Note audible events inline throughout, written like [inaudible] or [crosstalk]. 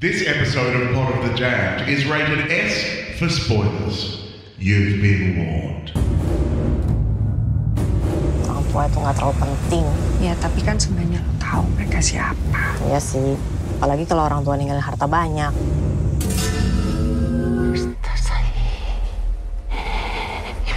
This episode of Pot of the Jammed is rated S for spoilers. You've been warned. Orang tua itu nggak terlalu penting. Ya, tapi kan sebenarnya lo tahu mereka siapa. Iya sih. Apalagi kalau orang tua ninggalin harta banyak. Estás ahí. Y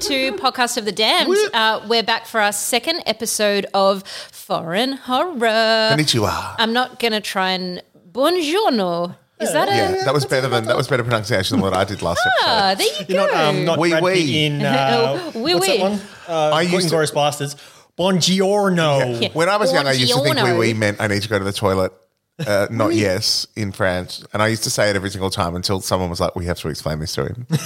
to Podcast of the Damned. Uh, we're back for our second episode of Foreign Horror. Konnichiwa. I'm not going to try and buongiorno. Is that a Yeah, that was better than that was better pronunciation than what I did last Ah, episode. there you You're go. not, um, not Oui, Brad oui. Pitt in uh, [laughs] Oui, what's oui. that one? Uh, I used to- Glorious Bastards. Buongiorno. Yeah. When I was young, I used to think Buongiorno. we we meant I need to go to the toilet. Uh, not yes in French, and I used to say it every single time until someone was like, "We have to explain this to him." [laughs]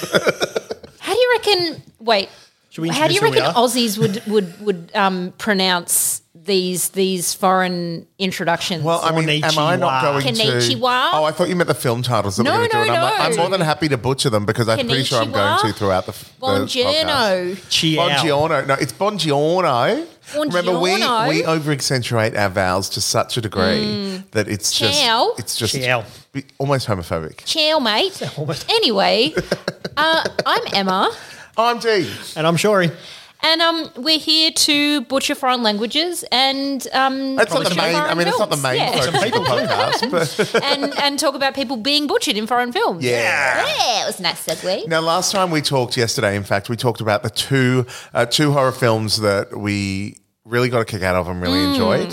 How do you reckon? Wait. Should we How do you reckon who we are? Aussies would would would um, pronounce these these foreign introductions? Well, I mean, am I not going to? Konnichiwa. Oh, I thought you meant the film titles that No, we're going to no, do. And I'm, like, no. I'm more than happy to butcher them because I'm pretty sure I'm going to throughout the, f- the podcast. Buongiorno. Ciao. Buongiorno. No, it's buongiorno. Remember, we, we over accentuate our vowels to such a degree that it's Ciao. just it's just Ciao. be- almost homophobic. Ciao, mate. Anyway, [laughs] uh, I'm Emma. I'm Dee. And I'm Shori. And um, we're here to butcher foreign languages and um, That's not the main. I mean, it's not the main Yeah. focus of the podcast, but [laughs] and and talk about people being butchered in foreign films. Yeah. yeah, it was a nice segue. Now, last time we talked yesterday, in fact, we talked about the two uh, two horror films that we really got a kick out of and really enjoyed.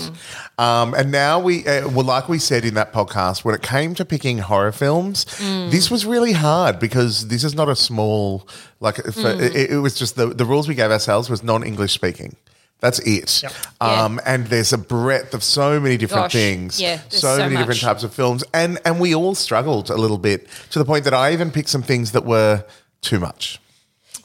Um, and now we, uh, well, like we said in that podcast, when it came to picking horror films, this was really hard because this is not a small like. For, it, it was just the the rules we gave ourselves was non English speaking. That's it. Um, And there's a breadth of so many different Gosh, things, yeah, so, so many different types of films, and and we all struggled a little bit to the point that I even picked some things that were too much.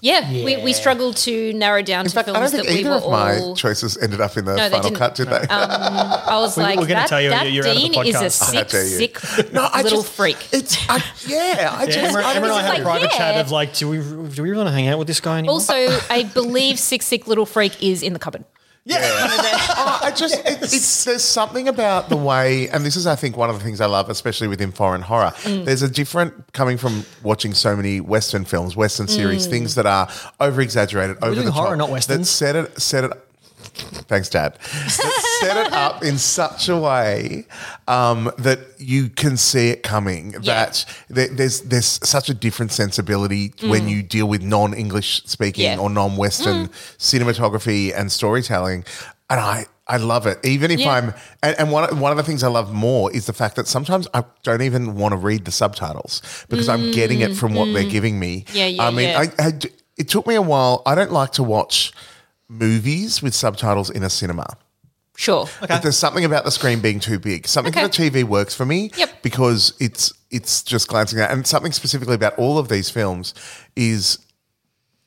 Yeah, We, we struggled to narrow down In to fact, I films don't think that we either were of my all. choices ended up in the No, they final didn't. cut, did they? Um, I was [laughs] We- like, we're gonna that, tell you that you're out of the Dean is a podcast. How sick, dare you. sick no, I little just, freak. It's I, yeah, I just Yeah, Emma, I Emma and I just- had like, a private yeah. chat of like, do we do we really want to hang out with this guy anymore? Also, I believe sick, sick little freak is in the cupboard. [laughs] [laughs] Oh, I just it, it's there's something about the way, and this is I think one of the things I love, especially within foreign horror. Mm. There's a different coming from watching so many Western films, Western series, things that are over exaggerated, over the horror, top, not That Westerns. set it set it. [laughs] Thanks, Dad. That set it up in such a way um, that you can see it coming. That there's there's such a different sensibility when you deal with non-English speaking Mm. Yeah. or non-Western cinematography and storytelling, and I. I love it. Even if Yeah. I'm, and, and one, one of the things I love more is the fact that sometimes I don't even want to read the subtitles because I'm getting it from what they're giving me. Mm, Yeah, yeah, I mean, yeah. I, I it took me a while. I don't like to watch movies with subtitles in a cinema. Sure. But there's something about the screen being too big. Something Okay. for the TV works for me Yep. because it's it's just glancing at and something specifically about all of these films is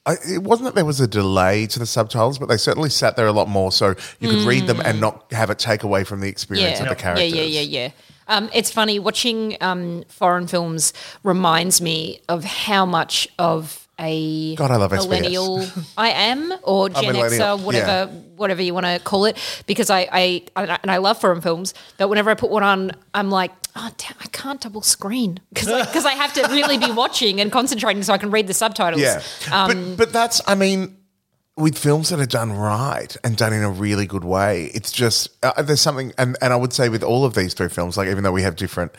I, it wasn't that there was a delay to the subtitles, but they certainly sat there a lot more so you could read them and not have it take away from the experience Mm. Yeah. of the characters. Yeah, yeah, yeah, yeah. Um, it's funny watching um, foreign films reminds me of how much of a God, I love SBS. millennial I am, or Gen Xer, whatever, yeah. whatever you want to call it. Because I, I, I, and I love foreign films, but whenever I put one on, I'm like, oh, damn, I can't double screen because because I have to really be watching and concentrating so I can read the subtitles. Yeah, Um, but but that's I mean, with films that are done right and done in a really good way, it's just uh, there's something, and and I would say with all of these three films, like even though we have different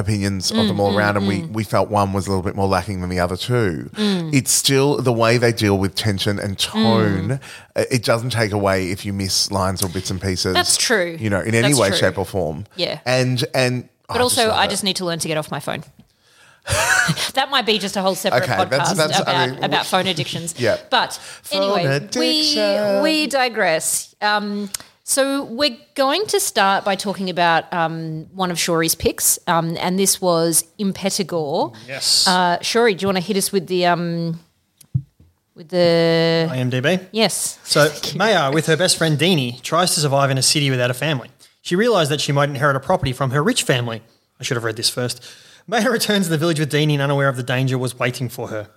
opinions of them Mm, all around, and we we felt one was a little bit more lacking than the other two. Mm. It's still the way they deal with tension and tone. uh, It doesn't take away if you miss lines or bits and pieces. That's true. You know, in any That's way, true. shape, or form. Yeah. and and But also, love I just need to learn to get off my phone. [laughs] that might be just a whole separate Okay, podcast that's- that's- I about, mean, about [laughs] phone addictions. Yeah. But Phone anyway, we we digress. Um, so we're going to start by talking about um, one of Shori's picks, um, and this was Impetigore. Yes. Uh, Shori, do you want to hit us with the um, with the IMDb. yes? So [laughs] Maya, with her best friend Dini, tries to survive in a city without a family. She realised that she might inherit a property from her rich family. I should have read this first. Maya returns to the village with Dini unaware of the danger was waiting for her.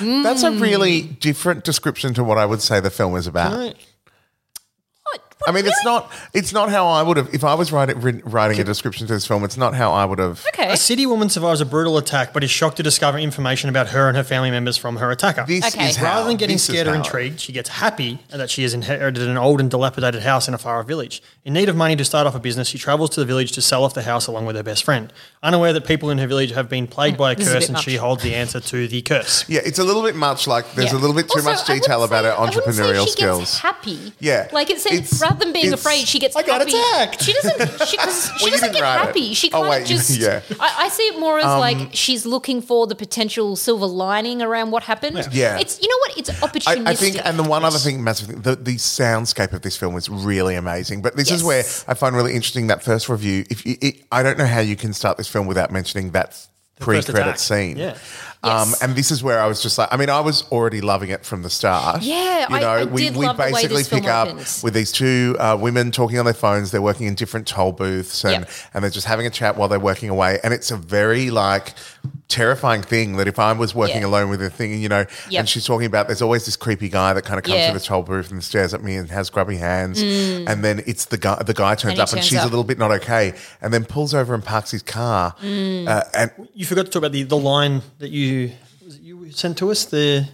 That's a really different description to what I would say the film is about. Right. I mean, it's not. It's not how I would have. If I was writing writing a description to this film, it's not how I would have. Okay. A city woman survives a brutal attack, but is shocked to discover information about her and her family members from her attacker. This Okay. is how. Rather than getting this is scared or how. intrigued, she gets happy that she has inherited an old and dilapidated house in a far off village. In need of money to start off a business, she travels to the village to sell off the house along with her best friend. Unaware that people in her village have been plagued by a This is a curse bit and much. she holds the answer to the curse. [laughs] Yeah, it's a little bit much. Like there's Yeah. a little bit too Also, much I detail wouldn't about say- her I wouldn't say entrepreneurial she skills. Gets happy. Yeah. like it said, It's- rather than being afraid, she gets I got happy. attacked. She doesn't. She, [laughs] 'cause she Well, you doesn't get write it. happy. She Oh, kind wait, of [laughs] just. yeah. I, I see it more as um, like she's looking for the potential silver lining around what happened. Yeah. it's you know what? It's opportunistic. I, I think, and the one other thing, massive thing, the, the soundscape of this film is really amazing. But this is where I find really interesting that first review. If you, it, I don't know how you can start this film without mentioning that pre-credit scene. Yeah. Um, and this is where I was just like, I mean, I was already loving it from the start. Yeah, you I- know, I we, did we way basically pick up opens. with these two uh, women talking on their phones. They're working in different toll booths, and Yep. and they're just having a chat while they're working away. And it's a very like terrifying thing that if I was working Yeah. alone with a thing, you know, Yep. and she's talking about there's always this creepy guy that kind of comes Yeah. to the toll booth and stares at me and has grubby hands, and then it's the guy. The guy turns And he up and turns she's a little bit not okay, and then pulls over and parks his car, Mm. uh, and You forgot to talk about the, the line that you was it you sent to us. The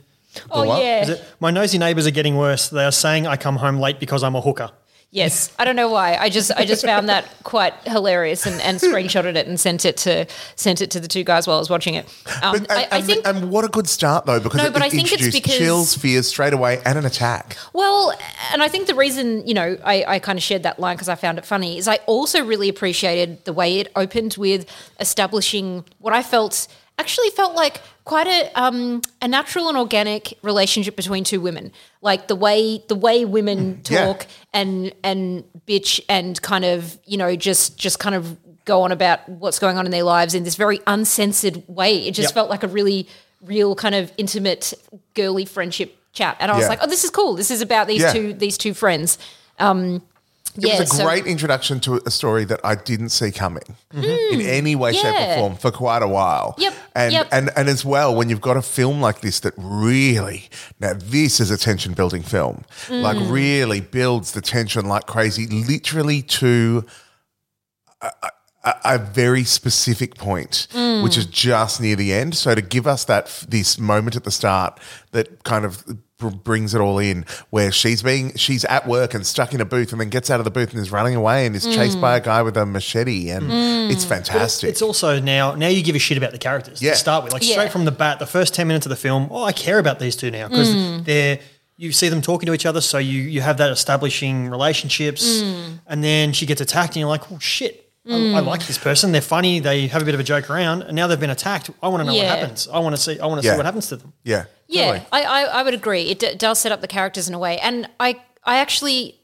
Oh what? yeah. is it my nosy neighbours are getting worse. They are saying I come home late because I'm a hooker. Yes, I don't know why. I just I just found that [laughs] quite hilarious and, and screenshotted it and sent it to sent it to the two guys while I was watching it. Um, But, I, and, I and- think and what a good start though, because No, it, but I think it's introduced because- chills, fears straight away, and an attack. Well, and I think the reason, you know, I, I kind of shared that line because I found it funny is I also really appreciated the way it opened with establishing what I felt actually felt like quite a um, a natural and organic relationship between two women. Like the way the way women Yeah. talk and and bitch and kind of you know just just kind of go on about what's going on in their lives in this very uncensored way. It just Yep. felt like a really real kind of intimate girly friendship chat. And I was like, oh, this is cool. This is about these Yeah. two these two friends. Um, It yeah, was a so- great introduction to a story that I didn't see coming in any way, shape, or. Yeah. form for quite a while. Yep, And, yep. and and as well, when you've got a film like this that really now this is a tension building film, like Mm. really builds the tension like crazy, literally to a, a, very specific point, Mm. which is just near the end. So to give us that f- this moment at the start that kind of brings it all in, where she's being she's at work and stuck in a booth, and then gets out of the booth and is running away and is chased Mm. by a guy with a machete, and it's fantastic. It's also now now you give a shit about the characters Yeah. to start with. Like Yeah. straight from the bat, the first ten minutes of the film, oh, I care about these two now because Mm. they're you see them talking to each other, so you you have that establishing relationships, Mm. and then she gets attacked, and you're like, oh shit. I, Mm. I like this person. They're funny. They have a bit of a joke around, and now they've been attacked. I want to know Yeah. what happens. I want to see. I want to Yeah. see what happens to them. yeah, yeah, totally. I, I I would agree. It d- does set up the characters in a way, and I I actually.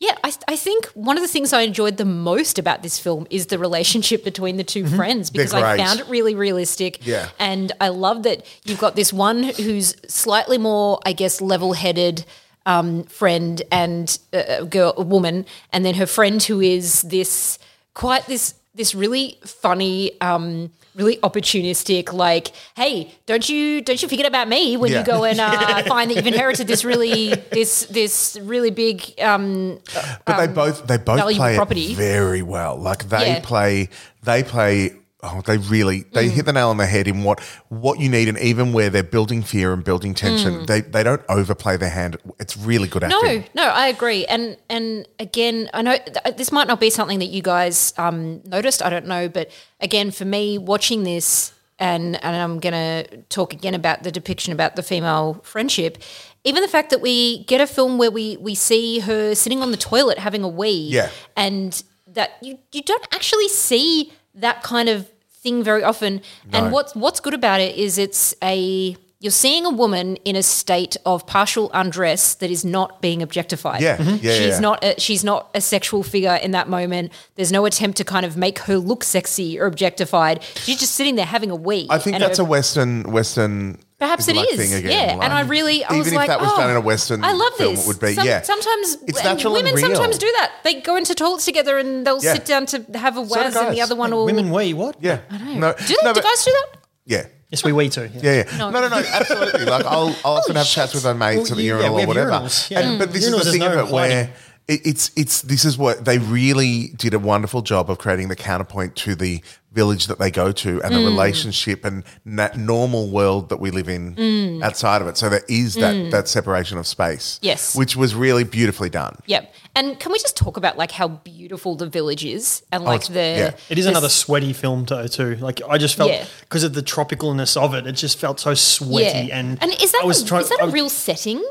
Yeah, I, I think one of the things I enjoyed the most about this film is the relationship between the 2 friends because I found it really realistic. Yeah. And I love that you've got this one who's slightly more, I guess, level headed um, friend and uh, girl, a woman, and then her friend who is this quite this this really funny, um, really opportunistic. Like, hey, don't you don't you forget about me when Yeah. you go and uh, [laughs] find that you've inherited this really this this really big. Um, but they both they both play property. very well. Like they Yeah. play they play. Oh, they really they Mm. hit the nail on the head in what what you need, and even where they're building fear and building tension, they they don't overplay their hand. It's really good Mm. no, no, I agree. And and again, I know th- this might not be something that you guys um, noticed. I don't know, but again, for me, watching this, and and I'm gonna talk again about the depiction about the female friendship. Even the fact that we get a film where we we see her sitting on the toilet having a wee, Yeah. and that you you don't actually see that kind of thing very often. And what's what's good about it is it's a you're seeing a woman in a state of partial undress that is not being objectified. Yeah. Mhm. Yeah, she's yeah. not a, she's not a sexual figure in that moment. There's no attempt to kind of make her look sexy or objectified. She's just sitting there having a wee. I think that's her- a Western Western. Perhaps it like, thing again, yeah. like- and I really, I even was if like, that was oh, done in a oh, Western I love film, this. it would be Some- yeah. Sometimes it's and natural women and real. sometimes do that. They go into toilets together and they'll Yeah. sit down to have a do waz, and the other one will. Women we what? Yeah, no, do, they, no, do but- guys do that? yeah. Yes, we we too. Yeah. Yeah, yeah. No, no, no, absolutely. Like I'll, I'll [laughs] often oh, have chats with my mates Well, at the you- yeah, urinal or whatever. urinals, yeah. And, but this Urinals, is the thing no of it where hiding. it, it's it's this is what they really did a wonderful job of creating the counterpoint to the village that they go to and the mm. relationship and that normal world that we live in mm. outside of it. So there is that mm. that separation of space. Yes. which was really beautifully done. Yep. And can we just talk about like how beautiful the village is and oh, like it's- the yeah. It is the another s- sweaty film though too. Like I just felt Yeah. because of the tropicalness of it, it just felt so sweaty yeah. and is that I was a, trying- is that a I- real setting?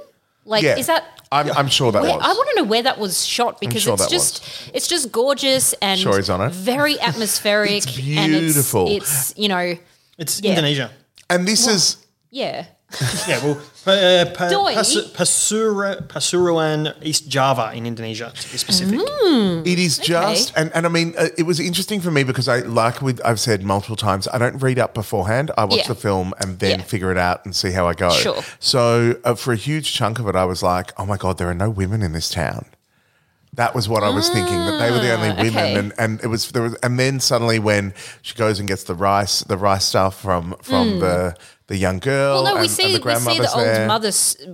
Like Yeah, is that I'm, I'm sure that where, was. I want to know where that was shot because sure it's that just it's just gorgeous and Sure he's on it. very [laughs] atmospheric. It's And beautiful. it's, it's you know It's Yeah. Indonesia. and this is yeah. Yeah, well, uh, pa, Pas- Pasura, Pasuruan, East Java in Indonesia, to be specific. It is just, and, and I mean, uh, it was interesting for me because I, like with, I've said multiple times, I don't read up beforehand. I watch Yeah. the film and then Yeah. figure it out and see how I go. Sure. So uh, for a huge chunk of it, I was like, oh my God, there are no women in this town. That was what I was thinking that they were the only women, Ah, okay. and, and it was there was, and then suddenly when she goes and gets the rice, the rice stuff from from the the young girl. Well, no, we and, see and the we see the old there. mother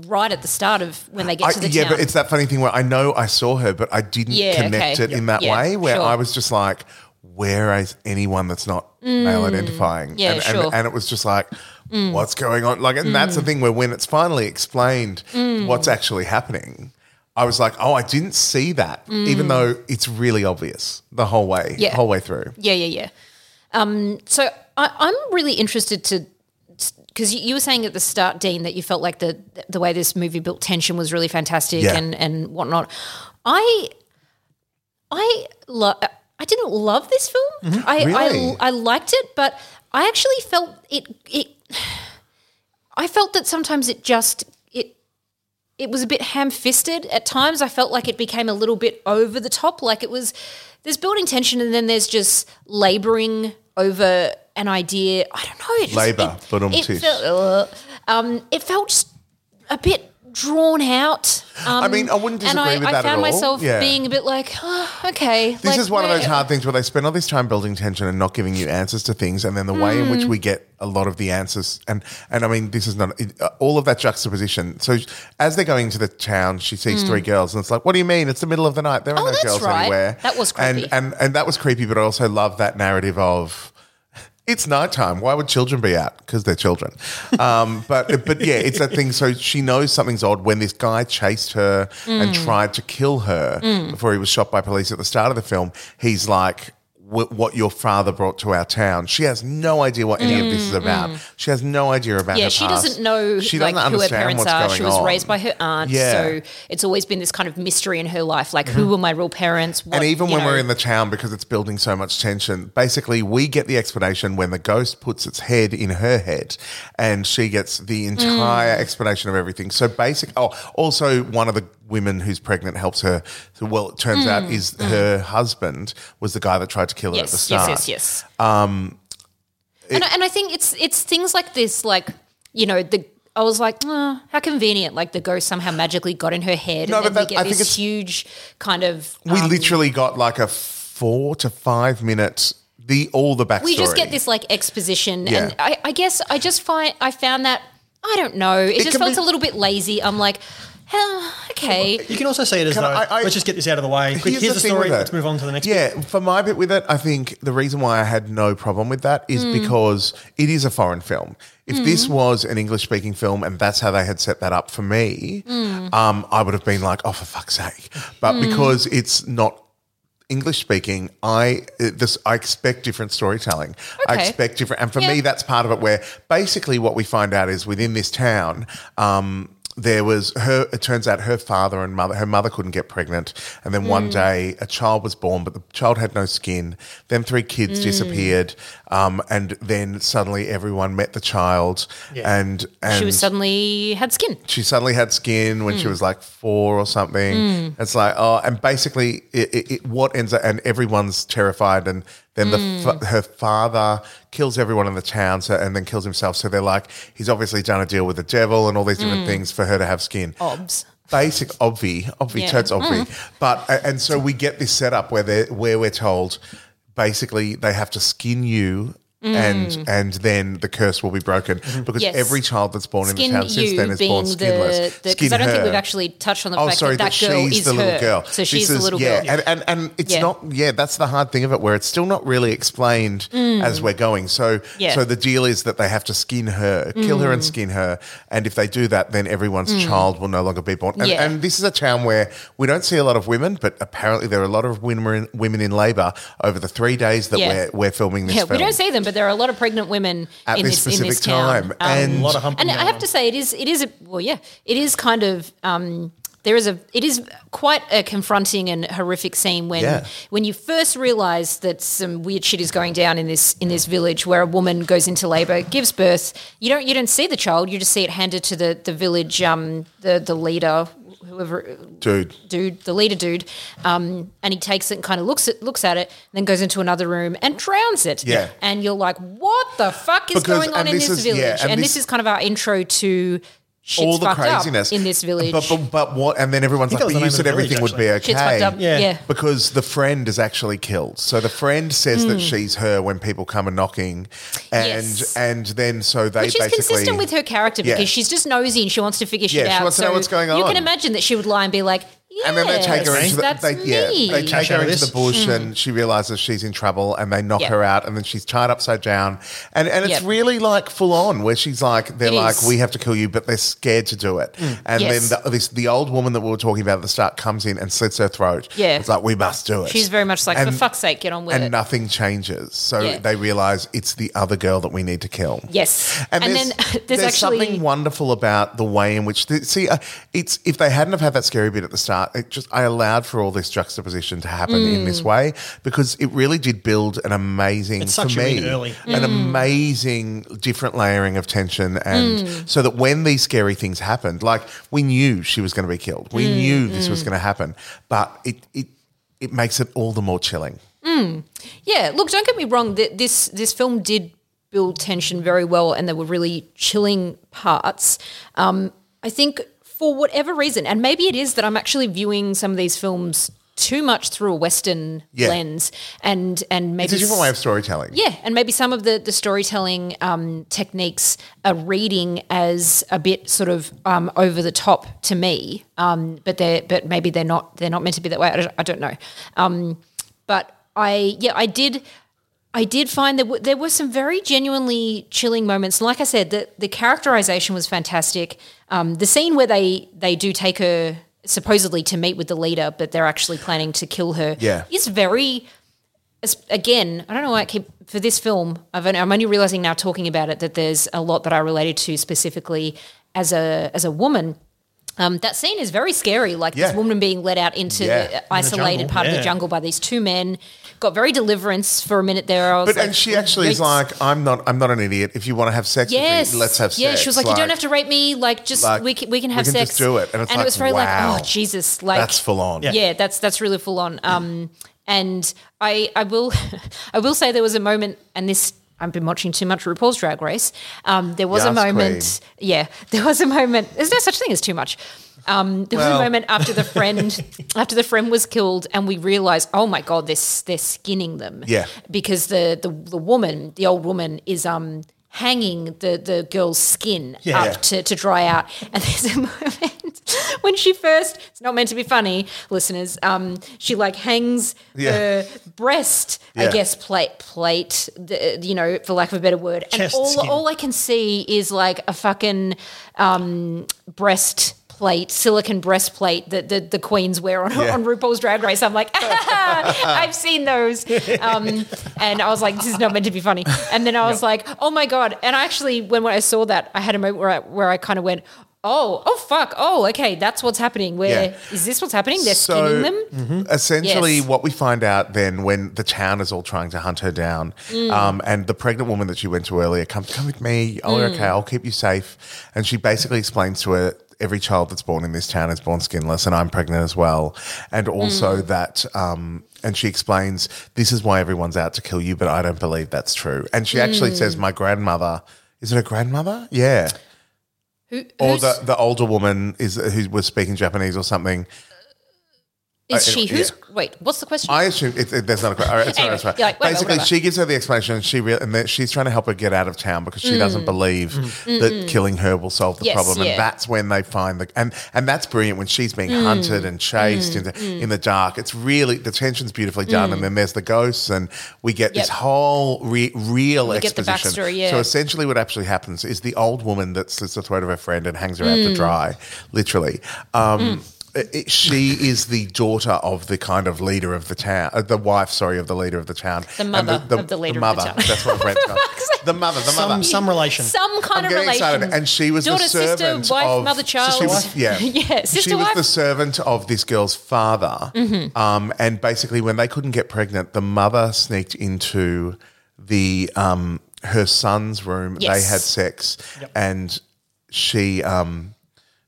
right at the start of when they get I, to the yeah, town. but it's that funny thing where I know I saw her, but I didn't Yeah, connect okay. it in that Yeah, way. Where sure. I was just like, where is anyone that's not male identifying? Mm. Yeah, and, sure. Mm. and, and it was just like, what's going on? Like, and that's the thing where when it's finally explained Mm. what's actually happening. I was like, oh, I didn't see that, even though it's really obvious the whole way, Mm. Yeah. whole way through. Yeah, yeah, yeah. Um, so I, I'm really interested to because you, were saying at the start, Dean, that you felt like the the way this movie built tension was really fantastic Yeah. and and whatnot. I I lo- I didn't love this film. Mm-hmm. Really? I I liked it, but I actually felt it it. I felt that sometimes it just it it was a bit ham-fisted at times. I felt like it became a little bit over the top. Like it was there's building tension, and then there's just labouring over an idea. I don't know. Just, Labour, It, but um, it felt, uh, um, it felt just a bit drawn out. Um, I mean, I wouldn't disagree I, with I that at found all. myself Yeah. being a bit like, oh, okay. This is one of those hard things where they spend all this time building tension and not giving you answers to things, and then the way in Mm. which we get a lot of the answers, and and I mean, this is not it, uh, all of that juxtaposition. So as they're going to the town, she sees three girls, and it's like, what do you mean? It's the middle of the night. There are Mm. Oh, no girls right. anywhere. That was and, and and that was creepy. But I also love that narrative of. It's nighttime. Why would children be out? Because they're children. Um, but but yeah, it's that thing. So she knows something's odd when this guy chased her and Mm. tried to kill her before he was shot by police at the start of the film. He's like, "Wh- "What your father brought to our town." She has no idea what any of this is about. She has no idea about. Mm, Yeah, her she past. doesn't know She like doesn't who her understand parents what's are. going She was on. raised by her aunt, Yeah. so it's always been this kind of mystery in her life. Like, who were my real parents? What, and even you when know- we're in the town, because it's building so much tension, basically we get the explanation when the ghost puts its head in her head, and she gets the entire Mm. explanation of everything. So basic. Oh, also one of the women who's pregnant helps her. So, well, it turns out is her husband was the guy that tried to kill her at the Mm. start. yes, yes, yes. Um, and, I, and I think it's it's things like this, like you know the. I was like, "Oh, how convenient! Like the ghost somehow magically got in her head, No, and then but we get I think this it's- huge kind of. We um, literally got like a four to five minute the all the backstory. we just get this like exposition, Yeah. and I, I guess I just find I found that I don't know, it, just can felt be- a little bit lazy. I'm like, "Huh, okay, You can also say it as Can though, I- I- let's just get this out of the way. Quick, here's, the, thing story. with it. Let's move on to the next one. Yeah, for my bit with it, I think the reason why I had no problem with that is Hmm. because it is a foreign film. If this was an English speaking film and that's how they had set that up for me, Hmm. um, I would have been like, oh, for fuck's sake. But because it's not English speaking, I uh, this I expect different storytelling. I Okay. expect different, and for Yeah. me, that's part of it. Where basically what we find out is within this town, um, there was her. It turns out her father and mother, her mother couldn't get pregnant, and then Mm. one day a child was born, but the child had no skin. Then three kids Mm. disappeared, um, and then suddenly everyone met the child, Yeah. and and she was suddenly had skin. she suddenly had skin when Hmm. she was like four or something. It's like oh, and basically, it, it, it, what ends up, and everyone's terrified, and then the fa- mm. her father kills everyone in the town, so and then kills himself. So they're like, he's obviously done a deal with the devil and all these different mm. things for her to have skin. Obs. Basic obvi, obvi, Yeah. totes obvi. Mm. But and so we get this setup where they where we're told basically they have to skin you. And and then the curse will be broken because Yes. every child that's born in Skin the town since you then is being born the skinless. because I don't think her. we've actually touched on the Oh, fact sorry, that that girl she's is the little girl. So she's This the is- little yeah, girl. and and, and it's Yeah. not. Yeah, that's the hard thing of it, where it's still not really explained as we're going. So, Mm. Yeah. Mm. so the deal is that they have to skin her, kill her, and skin her. And if they do that, then everyone's child will no longer be born. And, Yeah. and this is a town where we don't see a lot of women, but apparently there are a lot of women women in labour over the three days that Yeah. we're we're filming this yeah, film. we don't see them, but there are a lot of pregnant women At in this this, in specific this town. time. Um, And- A lot of humping and I have on. to say, it is it is a well, yeah, it is kind of. Um, there is a it is quite a confronting and horrific scene when Yeah. when you first realize that some weird shit is going down in this in this village where a woman goes into labor gives birth you don't you don't see the child you just see it handed to the the village um the the leader whoever Dude, dude, the leader dude, um, and he takes it and kind of looks at looks at it, then goes into another room and drowns it. Yeah. and you're like, what the fuck is Because- going on in this this is- yeah, village? and and this- this, is kind of our intro to shit's all the fucked craziness up in this village. But, but, but what? And then everyone's like, that was "But the you of said the village, everything would be okay." shit's fucked up. Yeah. Yeah. because the friend is actually killed. So the friend says Hmm. that she's her when people come and knocking, and Yes. and then so they Which is basically consistent with her character Yeah. because she's just nosy and she wants to figure shit Yeah, she out. wants to know so what's going on. You on. can imagine that she would lie and be like, yes, And then they take her into the that's they, yeah, me. they take her into the bush and she realizes she's in trouble and they knock Yeah. her out and then she's tied upside down and and it's Yep. really like full on where she's like they're It like is. we have to kill you but they're scared to do it and Yes. then the, this the old woman that we were talking about at the start comes in and slits her throat Yeah. it's like we must do it She's very much like, And- for fuck's sake, get on with it. and it. nothing changes so Yeah. they realize it's the other girl that we need to kill yes, and, and, there's, then [laughs] there's, actually something wonderful about the way in which see uh, it's if they hadn't have had that scary bit at the start it just I allowed for all this juxtaposition to happen in Mm. this way because it really did build an amazing It for me early. an Mm. amazing different layering of tension and Mm. so that when these scary things happened like we knew she was going to be killed we Mm, knew this was going to happen but it it it makes it all the more chilling Yeah, look, don't get me wrong. th- This this film did build tension very well, and there were really chilling parts. Um, I think for whatever reason, and maybe it is that I'm actually viewing some of these films too much through a Western Yeah. lens, and and maybe it's a different way of storytelling yeah, and maybe some of the the storytelling um, techniques are reading as a bit sort of um, over the top to me, um, but they're but maybe they're not they're not meant to be that way. I don't, I don't know, um, but I yeah I did. I did find that w- there were some very genuinely chilling moments. Like I said, the, the characterization was fantastic. Um, the scene where they they do take her supposedly to meet with the leader, but they're actually planning to kill her. Yeah. is very again, I don't know why I keep for this film. I've I'm only realizing now talking about it that there's a lot that I related to specifically as a as a woman. Um, that scene is very scary. Like Yeah. this woman being led out into Yeah. the isolated jungle, part of the jungle by these two men. Got very deliverance for a minute there. I was But like, and she actually is like, I'm not, I'm not an idiot. If you want to have sex Yes. with me, let's have sex. Yeah, she was like, you don't have to rape me. Like, just Like, we can, we can we have can sex. just do it. And it's it like, was very wow. like, oh Jesus, like That's full on. Yeah. that's that's really full on. Um, and I I will [laughs] I will say there was a moment, and this I've been watching too much RuPaul's Drag Race. Um, there was a Yes, moment. Yeah, [laughs] there was a moment. There's no such thing as too much. Um, there was Well- a moment after the friend [laughs] after the friend was killed, and we realized, oh my god, they're they're skinning them. Yeah. because the the the woman, the old woman, is um hanging the the girl's skin Yeah. up to, to dry out. And there's a [laughs] moment [laughs] when she first, it's not meant to be funny, listeners, um, she like hangs Yeah. her breast, I guess, plate, plate, the, you know, for lack of a better word. And Chest all, skin. all I can see is like a fucking um, breast plate, silicon breastplate that the, the queens wear on, Yeah. on RuPaul's Drag Race. I'm like, [laughs] I've seen those. Um, and I was like, this is not meant to be funny. And then I was like, oh my God. And I actually, when, when I saw that, I had a moment where I, where I kind of went, Oh, oh fuck. Oh, okay. That's what's happening. Where is Yeah. this what's happening? They're So- skinning them? Essentially, Yes. what we find out then when the town is all trying to hunt her down, Mm. um, and the pregnant woman that she went to earlier comes, come with me. Oh, Mm. okay, I'll keep you safe. And she basically explains to her every child that's born in this town is born skinless, and I'm pregnant as well. And also Mm. that, um, and she explains this is why everyone's out to kill you, but I don't believe that's true. And she actually says, my grandmother. Is it a grandmother? Yeah. Who, Or the, the older woman is who was speaking Japanese or something. Is uh, she? yeah. Who's? Wait, what's the question? I assume it, it, there's not a question. All right, it's all right, it's Anyway, like, whatever, Basically, whatever. she gives her the explanation, and she re- and she's trying to help her get out of town because she doesn't believe that killing her will solve the Mm. Yes, problem. yeah. And that's when they find the and and that's brilliant when she's being Mm. hunted and chased in, the, in the dark. It's really the tension's beautifully done, and then there's the ghosts, and we get this Mm. Whole re- real We get the exposition. backstory, yeah. So essentially, what actually happens is the old woman that slits the throat of her friend and hangs her out Mm. to dry, literally. Um, it- it- she is the daughter of the kind of leader of the town, uh, the wife, sorry, of the leader of the town. The And mother of the leader of the mother, town. That's what Brent's [laughs] going. The mother, the mother. Some, some relation. Some kind I'm of getting relation. excited. And she was Daughter, the servant sister, wife, of mother, child. She was, yeah, [laughs] yeah, sister, she was wife. the servant of this girl's father. Mm-hmm. Um, and basically, when they couldn't get pregnant, the mother sneaked into the um, her son's room. They had sex, and she, um,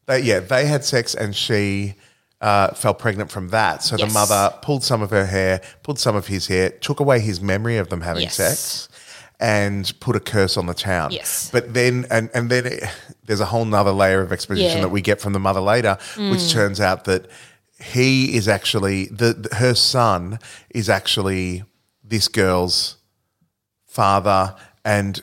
they, yeah, they had sex, and she. Uh, fell pregnant from that. So Yes. the mother pulled some of her hair, pulled some of his hair, took away his memory of them having Yes. sex, and put a curse on the town. Yes. But then, and, and then it, there's a whole nother layer of exposition Yeah. Mm. that we get from the mother later, which turns out that he is actually, the, the- her son is actually this girl's father and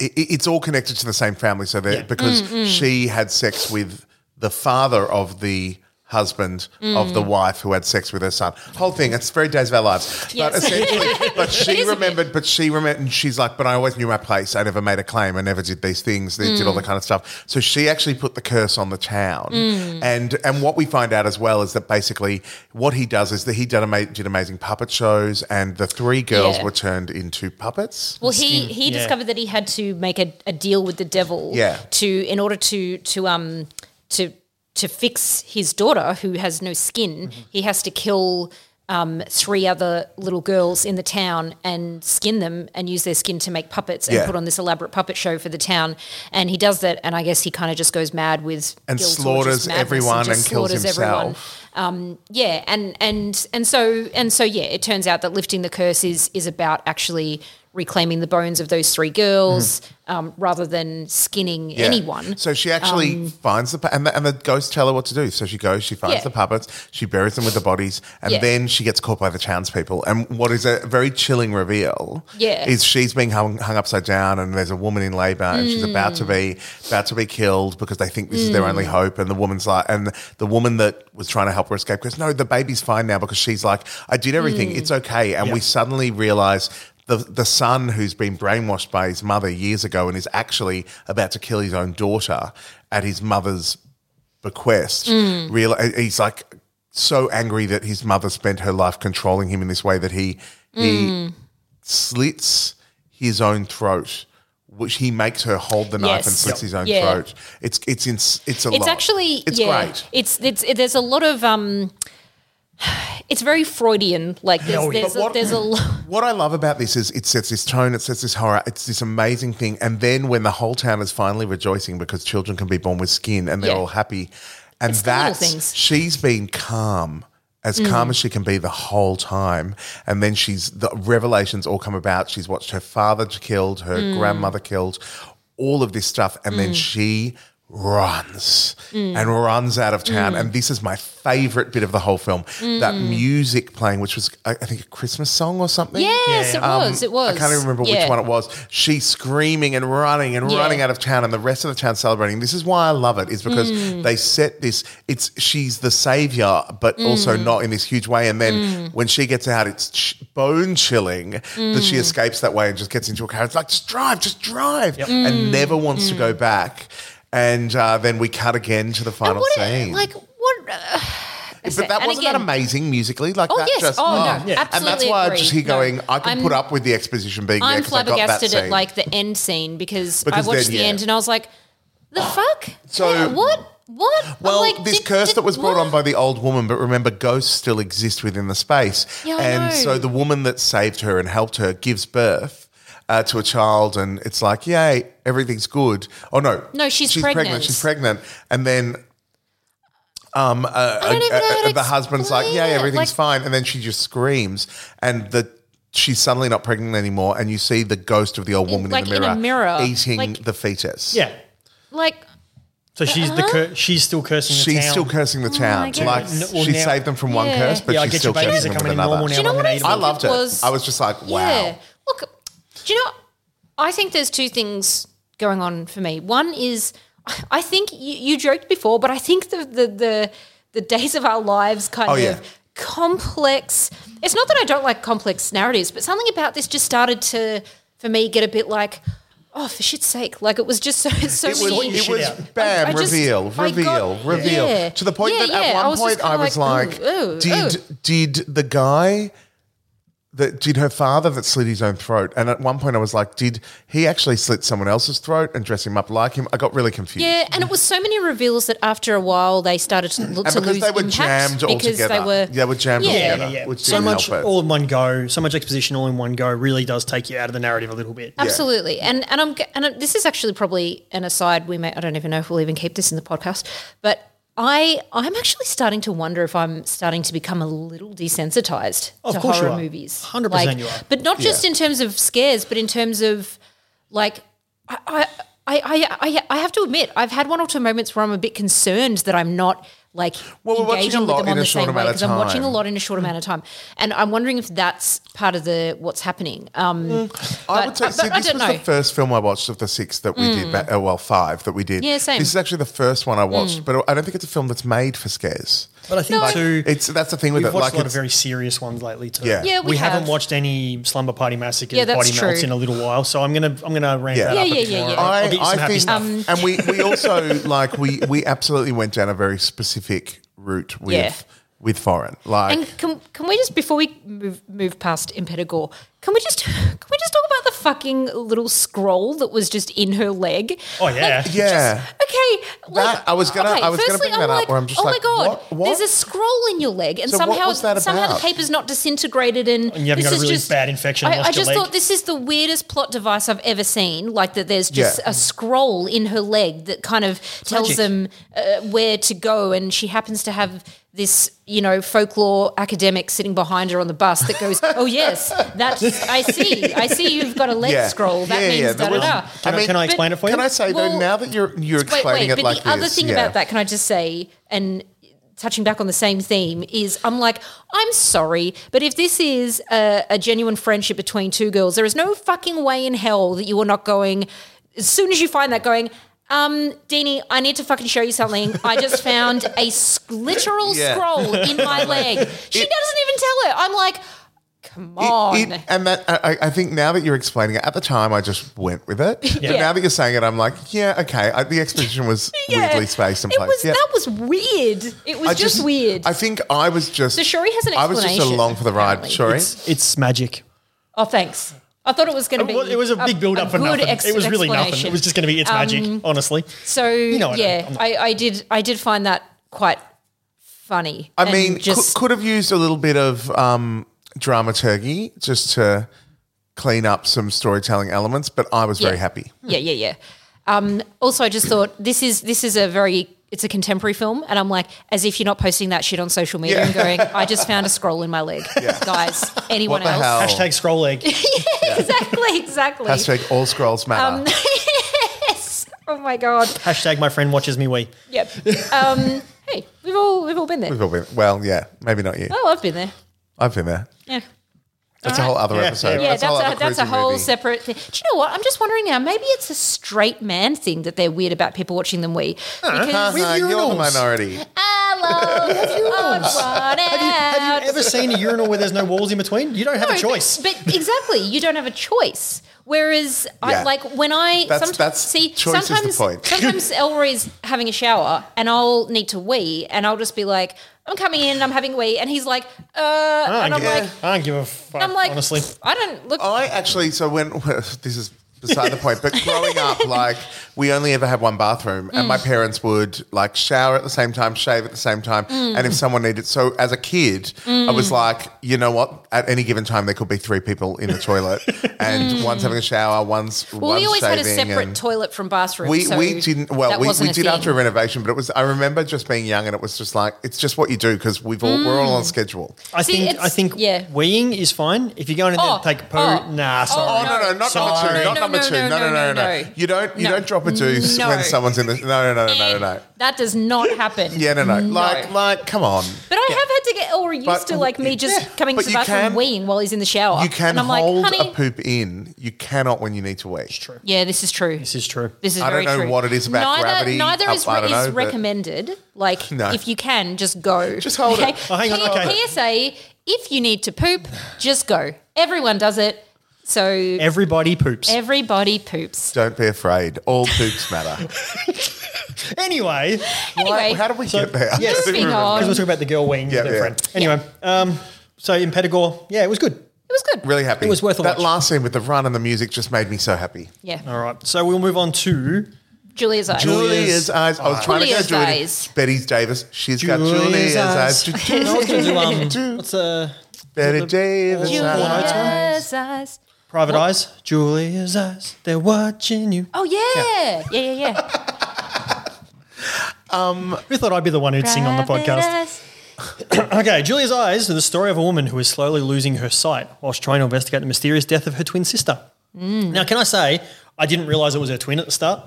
it, it- it's all connected to the same family. So that because Mm, she had sex with the father of the husband of Mm. the wife who had sex with her son. Whole thing. It's very days of our lives. But essentially, [laughs] but she is a bit. remembered. But she remembered, and she's like, but I always knew my place. I never made a claim. I never did these things. They did all Mm. the kind of stuff. So she actually put the curse on the town. Mm. And and what we find out as well is that basically what he does is that he did, ama- did amazing puppet shows, and the three girls Yeah. were turned into puppets. Well, he he yeah. discovered that he had to make a, a deal with the devil. Yeah. To in order to to um to to fix his daughter who has no skin, Mm-hmm. he has to kill. Um, three other little girls in the town and skin them and use their skin to make puppets and Yeah. put on this elaborate puppet show for the town. And he does that, and I guess he kind of just goes mad with And slaughters everyone just and kills himself. Um, yeah, and and and so and so yeah, it turns out that lifting the curse is is about actually reclaiming the bones of those three girls um, rather than skinning Mm-hmm. Yeah. anyone. So she actually finds the and the, and the ghosts tell her what to do. So she goes, she finds Yeah. the puppets, she buries them with the bodies, and Yeah. then she gets caught by the townspeople. And what is a very chilling reveal, Yeah. is she's being hung, hung upside down, and there's a woman in labour, and she's about to be about to be killed because they think this is their only hope. And the woman's like, and the woman that was trying to help her escape goes, "No, the baby's fine now," because she's like, "I did everything, it's okay." And we suddenly realise. The, the son who's been brainwashed by his mother years ago and is actually about to kill his own daughter at his mother's bequest. Real, he's like so angry that his mother spent her life controlling him in this way that he he slits his own throat, which he makes her hold the knife and Yes. slits his own Yeah. throat. It's it's in, it's a it's lot. actually it's yeah, great. It's it's it, there's a lot of um, it's very Freudian. Like there's Hell there's, But a, what- there's a. [laughs] What I love about this is it sets this tone, it sets this horror, it's this amazing thing. And then when the whole town is finally rejoicing because children can be born with skin and they're Yeah. all happy, and It's the little that's she's been calm. As Mm. calm as she can be the whole time, and then she's the revelations all come about. She's watched her father killed, her Mm. grandmother killed, all of this stuff, and then she runs Mm. and runs out of town. And this is my favorite bit of the whole film: that music playing, which was I think a Christmas song or something. Yes, it Um, was. It was. I can't even remember Yeah. which one it was. She's screaming and running and Yeah. running out of town, and the rest of the town celebrating. This is why I love it. Is because Mm. they set this. It's she's the savior, but also Mm. not in this huge way. And then when she gets out, it's ch- bone chilling that Mm. she escapes that way and just gets into a car. It's like just drive, just drive, Mm. and never wants to go back. And uh, then we cut again to the final what scene. like what? Uh, but that and wasn't that amazing musically. Like Oh, that yes. just Oh, no. oh. Yeah. And that's Absolutely why I agree. just hear No. going. I can I'm- put up with the exposition being there I'm because I got that flabbergasted scene. at like the end scene because, Because I watched then, the yeah. end and I was like, The fuck? So- Yeah, what? What? I'm Well, like, this did- curse did- that was brought what? on by the old woman, but remember, ghosts still exist within the space. Yeah, I and know. so the woman that saved her and helped her gives birth uh, to a child, and it's like, yay, everything's good. Oh no, No, she's she's pregnant. She's pregnant, and then. Um, uh, don't even know how to the husband's like, explain yeah, everything's Like- fine, and then she just screams, and the she's suddenly not pregnant anymore, and you see the ghost of the old woman like, in the in mirror, a mirror. eating Like- the fetus. Yeah. Like, So she's the cur- she's still cursing the She's town. still cursing the town. Oh, like. Well, she now- saved them from one curse, but Yeah, I she's still your babies cursing them coming with another. now. Do you know I'm what I eat I them. loved it. was- I was just like, wow. Yeah. Look, do you know? I think there's two things going on for me. One is, I think you, you joked before, but I think the the the, the days of our lives kind Oh, of yeah. complex. It's not that I don't like complex narratives, but something about this just started to, for me, get a bit like. Oh, for shit's sake! Like it was just so so It was, it was bam, I- I just- reveal, I reveal, got- reveal. yeah. To the point Yeah, that at yeah, I one was point I was like, like, ooh, ooh, did ooh. did the guy that did her father that slit his own throat? And at one point I was like, did he actually slit someone else's throat and dress him up like him? I got really confused. Yeah, and it was so many reveals that after a while they started to, look to because lose they were impact jammed all because together. they were Yeah, they were jammed all Yeah. Yeah, together. yeah, yeah. which So much all in one go, so much exposition all in one go really does take you out of the narrative a little bit. Absolutely, and and I'm and this is actually probably an aside. We may I don't even know if we'll even keep this in the podcast, but I I'm actually starting to wonder if I'm starting to become a little desensitized to horror movies. 100% Like, you are. but not just Yeah. in terms of scares, but in terms of like. I I, I, I, I have to admit, I've had one or two moments where I'm a bit concerned that I'm not like Well, we're watching engaging with them in on a the same way because I'm watching a lot in a short amount of time, and I'm wondering if that's part of the what's happening. Um, I but- would say, but see, this was know. The first film I watched of the six that we did. Back, uh, well, five that we did. Yeah, same. This is actually the first one I watched, but I don't think it's a film that's made for scares. But I think No. too, It's that's the thing with we've it. watched Like a lot of it's, very serious ones lately too. Yeah. Yeah, we haven't have. watched any Slumber Party Massacres, Yeah, that's Body Melts true. in a little while, so I'm gonna I'm gonna ramp Yeah. that Yeah, up. a yeah, bit yeah, more. yeah. I'll get you some I happy think, stuff. Um, and we, we [laughs] also like we we absolutely went down a very specific route with Yeah. with foreign. Like And can, can we just before we move move past Impetigore, can we just [laughs] can we just talk about the fucking little scroll that was just in her leg? Oh, yeah. Like, Yeah. just- okay. Like, That- I was gonna- okay, I was gonna firstly, bring I'm that up like, where I'm just oh like, my god, what- what? there's a scroll in your leg, and So somehow somehow the paper's not disintegrated, and, And you haven't this got a is really just, bad infection I, I just thought this is the weirdest plot device I've ever seen. Like that, there's just Yeah. a scroll in her leg that kind of tells magic. them uh, where to go, and she happens to have this, you know, folklore academic sitting behind her on the bus that goes, "Oh yes, that's I see, I see you've got a leg Yeah. scroll. That Yeah, means yeah, da there da da." Can I, mean, can I but- explain it for you? Can I say Well, though, now that you're you're Wait, explaining wait, it but like the other thing yeah. about that, can I just say, and touching back on the same theme, is I'm like, I'm sorry, but if this is a, a genuine friendship between two girls, there is no fucking way in hell that you are not going, as soon as you find that, going, um, Dini, I need to fucking show you something. I just found a s- literal Yeah. scroll in [laughs] my leg. She doesn't even tell her. I'm like, come on. It- it- and that I, I think now that you're explaining it, at the time I just went with it. [laughs] But Yeah. now that you're saying it, I'm like, yeah, okay. I, the exposition was [laughs] Yeah. weirdly spaced and It placed. was yeah. that was weird. It was I just, weird. I think I was just. So Shuri has an I was just explanation, along for the ride. apparently. Shuri. It's, it's magic. oh, thanks. I thought it was going to be. It was a big build up for good nothing. ex- it was really nothing. It was just going to be it's magic, honestly. So know what I mean. yeah, I'm I, I did. I did find that quite funny. I mean, just could, could have used a little bit of um, dramaturgy just to clean up some storytelling elements, but I was very happy. yeah, yeah, yeah. Um, also, I just thought this is this is a very it's a contemporary film, and I'm like, as if you're not posting that shit on social media Yeah. and going, I just found a scroll in my leg, [laughs] guys. Anyone What the else? hell? Hashtag scroll leg. [laughs] exactly, exactly. Hashtag all scrolls matter. Um, [laughs] yes. Oh my god. Hashtag my friend watches me wee. Yep. Um, hey, we've all we've all been there. We've all been, well, yeah, maybe not you. Oh, I've been there. I've been there. Yeah. That's a whole other Yeah, episode. yeah. Yeah, that's, whole a that's a whole movie. separate thing. Do you know what? I'm just wondering now. Maybe it's a straight man thing that they're weird about people watching them wee. Because With Uh, you're the urinals. minority. hello, Have you, have you ever seen a urinal where there's no walls in between? You don't have a choice. But, but exactly, you don't have a choice. Whereas, Yeah. I like when I That's- somet- that's- see choice is the sometimes point. [laughs] sometimes Elroy's having a shower and I'll need to wee and I'll just be like, I'm coming in, and I'm having a wee, and he's like, uh, and I'm give, like, I don't give a fuck, I'm like, honestly. I don't look. I actually, so when [laughs] this is beside the point, but growing up, like we only ever had one bathroom, and my Mm. parents would like shower at the same time, shave at the same time, Mm. and if someone needed, so as a kid, I was like, you know what? At any given time, there could be three people in the toilet, [laughs] and one's having a shower, one's Mm. Well, one's we always had a separate toilet from bathroom. we, so we didn't well that we, wasn't we a did thing. after a renovation but it was I remember just being young and it was just like it's just what you do because we've all we're all on schedule I See, think I think yeah. weeing is fine. If you're going in Oh, to take a poo, oh, nah, oh, sorry. Oh no no not Sorry. number two not No, number no, two no, no no no no, no, no. you don't you No. don't drop a deuce No. when someone's in the no no no no no no no That does not happen. yeah no no like like come on But I have had to get or used But- to like me just yeah, coming but to the you bathroom can- weeing while he's in the shower. you can and I'm hold like, a poop in you cannot when you need to wee True. yeah, this is true. This is true. This is I don't very know true. what it is about neither, gravity. Neither is, I don't is know, but- recommended. Like, No. if you can, just go. Just hold it. Oh, hang on, okay. PSA: If you need to poop, just go. Everyone does it, so Everybody poops. everybody poops. don't be afraid all poops matter [laughs] anyway, Anyway, how did we So, get there yes. I Moving on. because we're talking about the girl weeing Yeah, with her yeah. friend. Anyway, um, so in Impetigore, yeah, it was good. it was good. really happy It was worth a that watch. last scene with the run and the music just made me so happy Yeah, All right, so we'll move on to Julia's eyes. Julia's eyes. I was trying Julia's to go Julia. eyes. Bette Davis. She's got Julia's Julia's eyes. eyes. I was going to do um, [laughs] what's uh, Bette Davis. eyes. Julia's eyes. Private Eyes? Julia's eyes, they're watching you. Oh yeah, yeah, yeah, yeah. [laughs] We thought I'd be the one who'd sing on the podcast? [coughs] Okay, Julia's Eyes is the story of a woman who is slowly losing her sight whilst trying to investigate the mysterious death of her twin sister. Mm. Now, can I say, I didn't realise it was her twin at the start.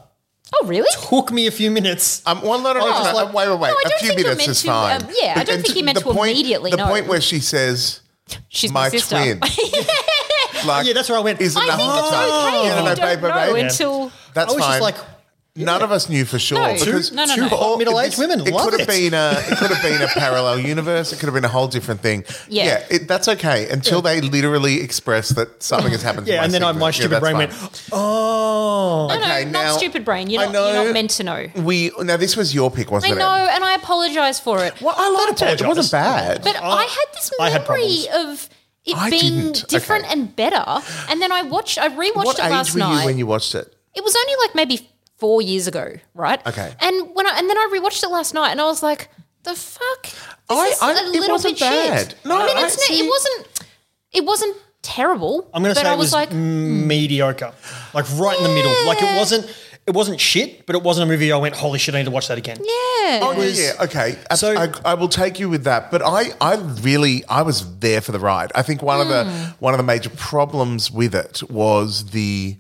Oh really? Took me a few minutes. Um, well, no, no, no, I was no, just no, like- wait, wait, wait. No, I a don't few think you're minutes meant is to, fine. um, yeah, I don't think you're meant to point, immediately The know. point where she says, She's my, "My sister. twin," [laughs] [laughs] like, Yeah, that's where I went. Is I enough I think of it's okay Yeah, if no, you no, don't babe, know babe. until. That's I was fine. just like, None of us knew for sure No. because No, no, two no. hot middle-aged women It love could have it. been a it could have been a parallel universe. It could have been a whole different thing. Yeah. it, that's okay until they literally express that something has happened. to yeah, my and then I, segment. my Yeah, stupid that's brain fine. went, oh. No, Okay, no, now- not stupid brain. You're I not, you're not meant to know. We now this was your pick, I wasn't know, it? and I apologise for it. Well, I liked it. It wasn't bad. But I had this I had memory of it I being didn't. different Okay. and better. And then I watched, I rewatched what it age last were you night. when you watched it? it was only like maybe four years ago, right? Okay. And when I and then I rewatched it last night, and I was like, the fuck. This I- is I- a it little wasn't bit bad. shit. No, I mean, I it's no, see- it wasn't. It wasn't terrible. I'm going to but say I it was, was like, mediocre, like right in the middle. Like it wasn't, it wasn't shit, but it wasn't a movie I went, holy shit, I need to watch that again. yeah. Oh yeah, yeah, okay. I- So- I, I will take you with that, but I, I really, I was there for the ride. I think one of the hmm. one of the major problems with it was the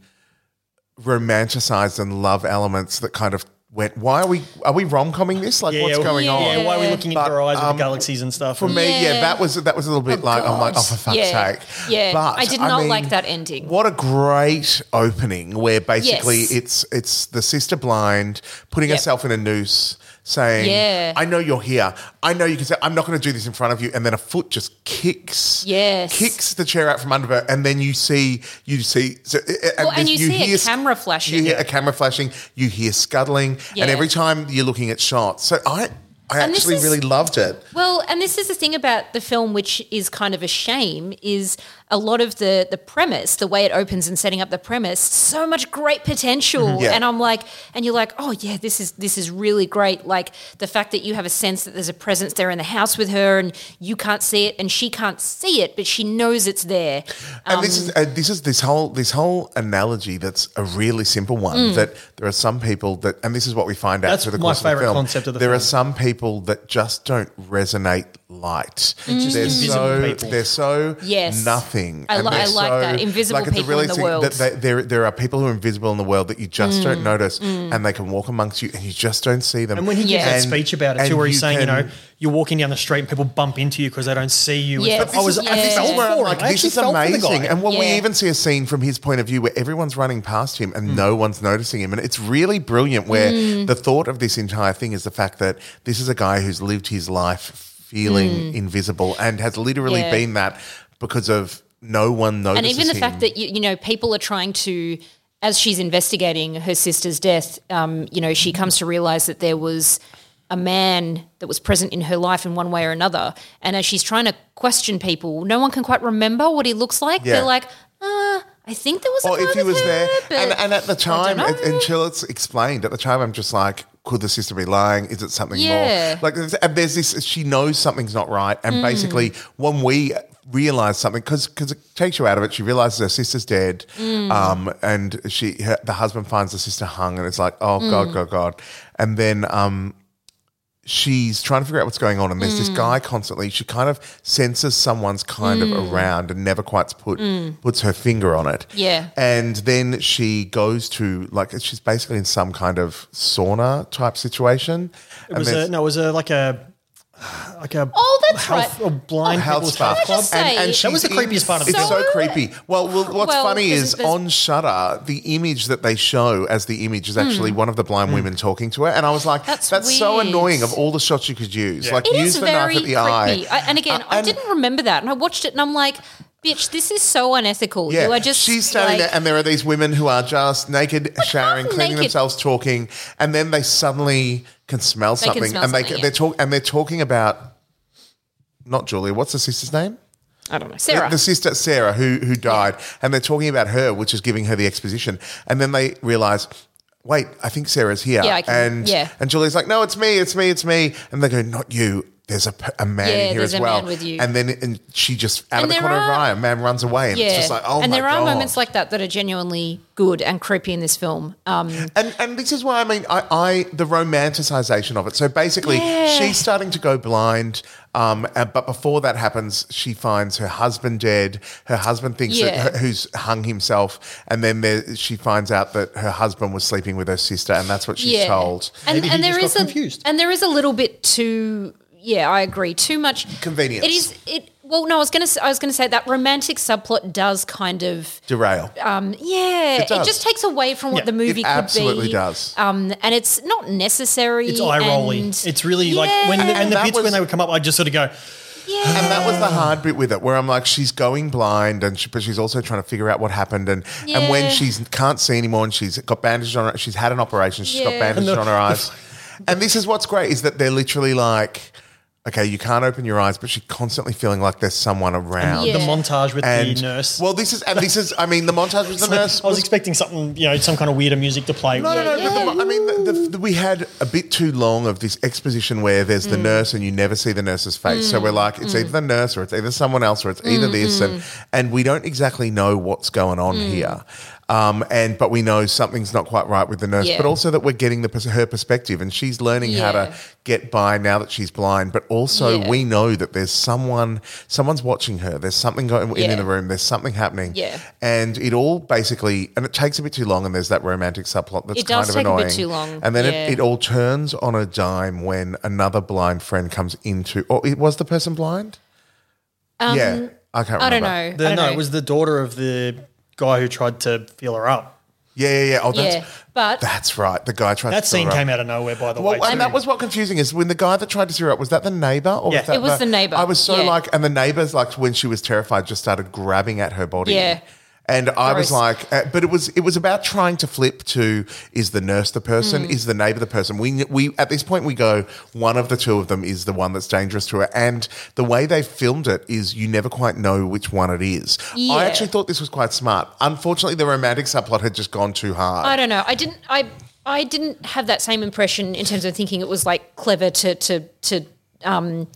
romanticized and love elements that kind of went. Why are we are we rom comming this? Like, Yeah, what's yeah, going on? Yeah, why are we looking into But, her eyes with um, the galaxies and stuff? For me, yeah. Yeah. that was that was a little bit Oh, like I'm like, oh God. for fuck's Yeah. sake. Yeah. But, I did not mean, like that ending. What a great opening where basically Yes. it's it's the sister blind putting Yep. herself in a noose, saying, Yeah. I know you're here. I know you can say I'm not going to do this in front of you, and then a foot just kicks, Yes. kicks the chair out from under her, and then you see you see, so, uh, Well, and this- you see a hear- camera flashing. You hear a camera flashing. You hear scuttling, Yeah. and every time you're looking at shots. So I I And actually is- really loved it. Well, and this is the thing about the film, which is kind of a shame, is a lot of the the premise, the way it opens and setting up the premise, so much great potential. Mm-hmm. Yeah. And I'm like, and you're like, oh yeah, this is this is really great. Like the fact that you have a sense that there's a presence there in the house with her, and you can't see it, and she can't see it, but she knows it's there. And this is uh, this is this whole this whole analogy that's a really simple one. Mm. That there are some people that, and this is what we find out That's through the course of the favourite film. concept of the there film. are some people that just don't resonate light. just they're invisible so people. they're so Yes. nothing. I and li- they're I like that. Invisible it's a people in the world. That they, there there are people who are invisible in the world that you just Mm. don't notice, and they can walk amongst you, and you just don't see them. And when he gives that speech about it and too, where he's saying, you know, you're walking down the street and people bump into you because they don't see you. and Yes. stuff. I was, This is- I yeah. felt I'm for him. like, I this actually is felt for the amazing. And when we even see a scene from his point of view where everyone's running past him and no one's noticing him. And it's really brilliant where Mm. the thought of this entire thing is the fact that this is a guy who's lived his life feeling invisible and has literally Mm. Yeah. been that because of no one notices and even the him. fact that you, you know people are trying to as she's investigating her sister's death um, you know she comes to realize that there was a man that was present in her life in one way or another and as she's trying to question people no one can quite remember what he looks like Yeah. they're like uh, I think there was a or if he was her, there. And, and at the time, and- it's explained, at the time, I'm just like, could the sister be lying? Is it something Yeah. more? Like, there's, and there's this, she knows something's not right. And Mm. basically, when we realize something, because because it takes you out of it, she realizes her sister's dead. Mm. Um, and she, her, the husband finds the sister hung, and it's like, oh, Mm. God, God, God. And then, um, she's trying to figure out what's going on, and there's Mm. this guy constantly. She kind of senses someone's kind of around and never quite put puts her finger on it. Mm. Yeah. and then she goes to like she's basically in some kind of sauna type situation. It was a, no, it was a like a like a Oh, that's health, right. a blind health people's health Can I club. say- and, and That was the creepiest part of it. It's the so creepy. Well, well what's Well, funny is on Shudder, the image that they show as the image is actually one of the blind women talking to her, and I was like, That's "That's, so annoying." Of all the shots you could use, like It use is the very knife at the creepy. eye. I, and again, Uh, I didn't remember that, and I watched it, and I'm like, "Bitch, this is so unethical." Yeah, you are just she's standing like, there, and there are these women who are just naked, showering, cleaning naked. themselves, talking, and then they suddenly can smell They can something, smell and they something, they're talk and they're talking about not Julia. What's the sister's name? I don't know, Sarah. The, the sister Sarah who who died, and they're talking about her, which is giving her the exposition, and then they realize. Wait, I think Sarah's here. Yeah, I can- and yeah. and Julie's like, no, it's me, it's me, it's me. And they go, not you. There's a, a man Yeah, here as a well. man with you. And then and she just out And of the there corner of her are- eye, a man runs away, and it's just like, oh and my there god. are moments like that that are genuinely good and creepy in this film. Um, And and this is why I mean I, I the romanticization of it. So basically, Yeah. she's starting to go blind. Um, but before that happens, she finds her husband dead. Her husband thinks Yeah. that her, who's hung himself, and then there, she finds out that her husband was sleeping with her sister, and that's what she's yeah, told. and, Maybe he and there just is got a confused. and there is a little bit too. Yeah, I agree. Too much Convenience. It is. It well, no, I was gonna. s- I was gonna say that romantic subplot does kind of. Derail. Um, yeah, It it, just takes away from what Yeah, the movie it could absolutely be. does. Um, and it's not necessary. It's eye rolly. and- It's really like when the, Yeah. and the bits was- when they would come up, I just sort of go, yeah. And that was the hard bit with it, where I'm like, she's going blind, and she, but she's also trying to figure out what happened, and and when she can't see anymore, and she's got bandages on her, she's had an operation, she's got bandages the- on her eyes, [laughs] and this is what's great is that they're literally like, okay, you can't open your eyes, but she's constantly feeling like there's someone around. Yeah. the montage with And the nurse. well, this is and this is. I mean, the montage with the [laughs] nurse. I was was- expecting something, you know, some kind of weirder music to play. no, no, no. But the, I mean, the, the, the, we had a bit too long of this exposition where there's Mm. the nurse and you never see the nurse's face. So mm. we're like, it's mm. either the nurse or it's either someone else or it's either mm, this, and and we don't exactly know what's going on Mm. here. Um, and but we know something's not quite right with the nurse, Yeah. but also that we're getting the pers- her perspective, and she's learning how to get by now that she's blind. But also, Yeah. we know that there's someone, someone's watching her. There's something going in, in the room. There's something happening. Yeah. and it all basically, and it takes a bit too long. And there's that romantic subplot that's It does kind of take a bit annoying. too long, And then yeah. it, it all turns on a dime when another blind friend comes into. Or it was the person blind? yeah, I can't remember. Um, I don't know. The, I don't no, know. it was the daughter of the guy who tried to feel her up. Yeah, yeah, yeah. Oh, that's, Yeah, but- that's right. The guy tried. That to fill scene her up. came out of nowhere, by the way. Well, and too. that was what confusing is when the guy that tried to fill her up was that the neighbor or Yeah. was that It was the neighbor, I was so yeah. like, and the neighbors like when she was terrified just started grabbing at her body. Yeah. And I was like, uh, but it was it was about trying to flip to is the nurse the person, Mm. is the neighbor the person. We we at this point we go one of the two of them is the one that's dangerous to her, and the way they filmed it is you never quite know which one it is. Yeah. I actually thought this was quite smart. Unfortunately, the romantic subplot had just gone too hard. I don't know. I didn't. I I didn't have that same impression in terms of thinking it was like clever to to to um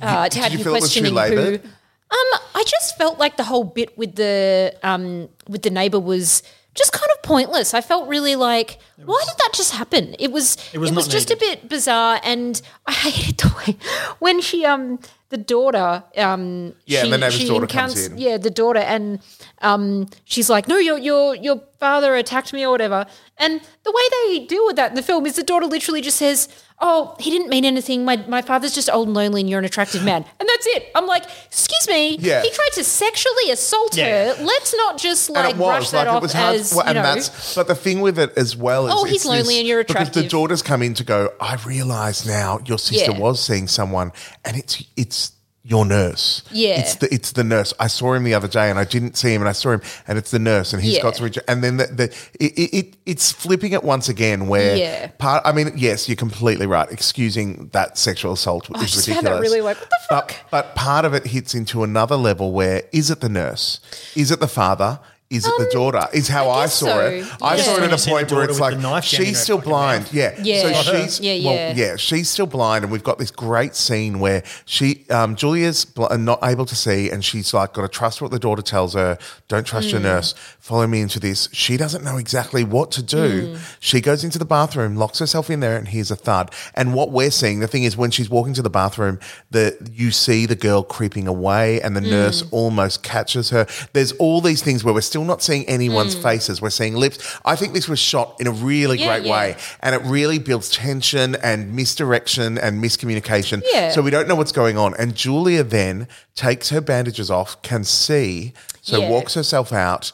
uh, to have you you feel it was too questioning who. Um, I just felt like the whole bit with the um with the neighbor was just kind of pointless. I felt really like, why did that just happen? It was It was it was just a bit bizarre, and I [laughs] hated the way when she um the daughter um Yeah, she, the neighbour's she daughter comes in. yeah the daughter and um she's like no your your your father attacked me or whatever and the way they deal with that in the film is the daughter literally just says oh he didn't mean anything my my father's just old and lonely and you're an attractive man and that's it I'm like excuse me Yeah. he tried to sexually assault Yeah. her let's not just like it brush was that like off it was hard, as well, you and know that's but the thing with it as well is Oh, he's lonely and you're attractive. because the daughters come in to go. I realise now your sister Yeah. was seeing someone, and it's it's your nurse. Yeah. it's the it's the nurse. I saw him the other day, and I didn't see him, and I saw him, and it's the nurse, and he's Yeah. got to reach. And then the, the it, it, it it's flipping it once again, where Yeah. part. I mean, yes, you're completely right. Excusing that sexual assault oh, is I just ridiculous. really like, what the fuck? But, but part of it hits into another level where is it the nurse? Is it the father? Is it the daughter? Is how I, guess saw so. it. I Yeah. saw it at a point where it's like the knife jammed in she's still blind. Yeah. Yeah. So she's Yeah, well, yeah. yeah, she's still blind, and we've got this great scene where she um, Julia's bl- not able to see, and she's like got to trust what the daughter tells her. Don't trust Mm. your nurse. Follow me into this. She doesn't know exactly what to do. Mm. She goes into the bathroom, locks herself in there, and hears a thud. And what we're seeing, the thing is, when she's walking to the bathroom, the you see the girl creeping away, and the Mm. nurse almost catches her. There's all these things where we're still not seeing anyone's Mm. faces. We're seeing lips. I think this was shot in a really Yeah, great yeah. way, and it really builds tension and misdirection and miscommunication. Yeah. So we don't know what's going on. And Julia then takes her bandages off, can see, so Yeah. walks herself out.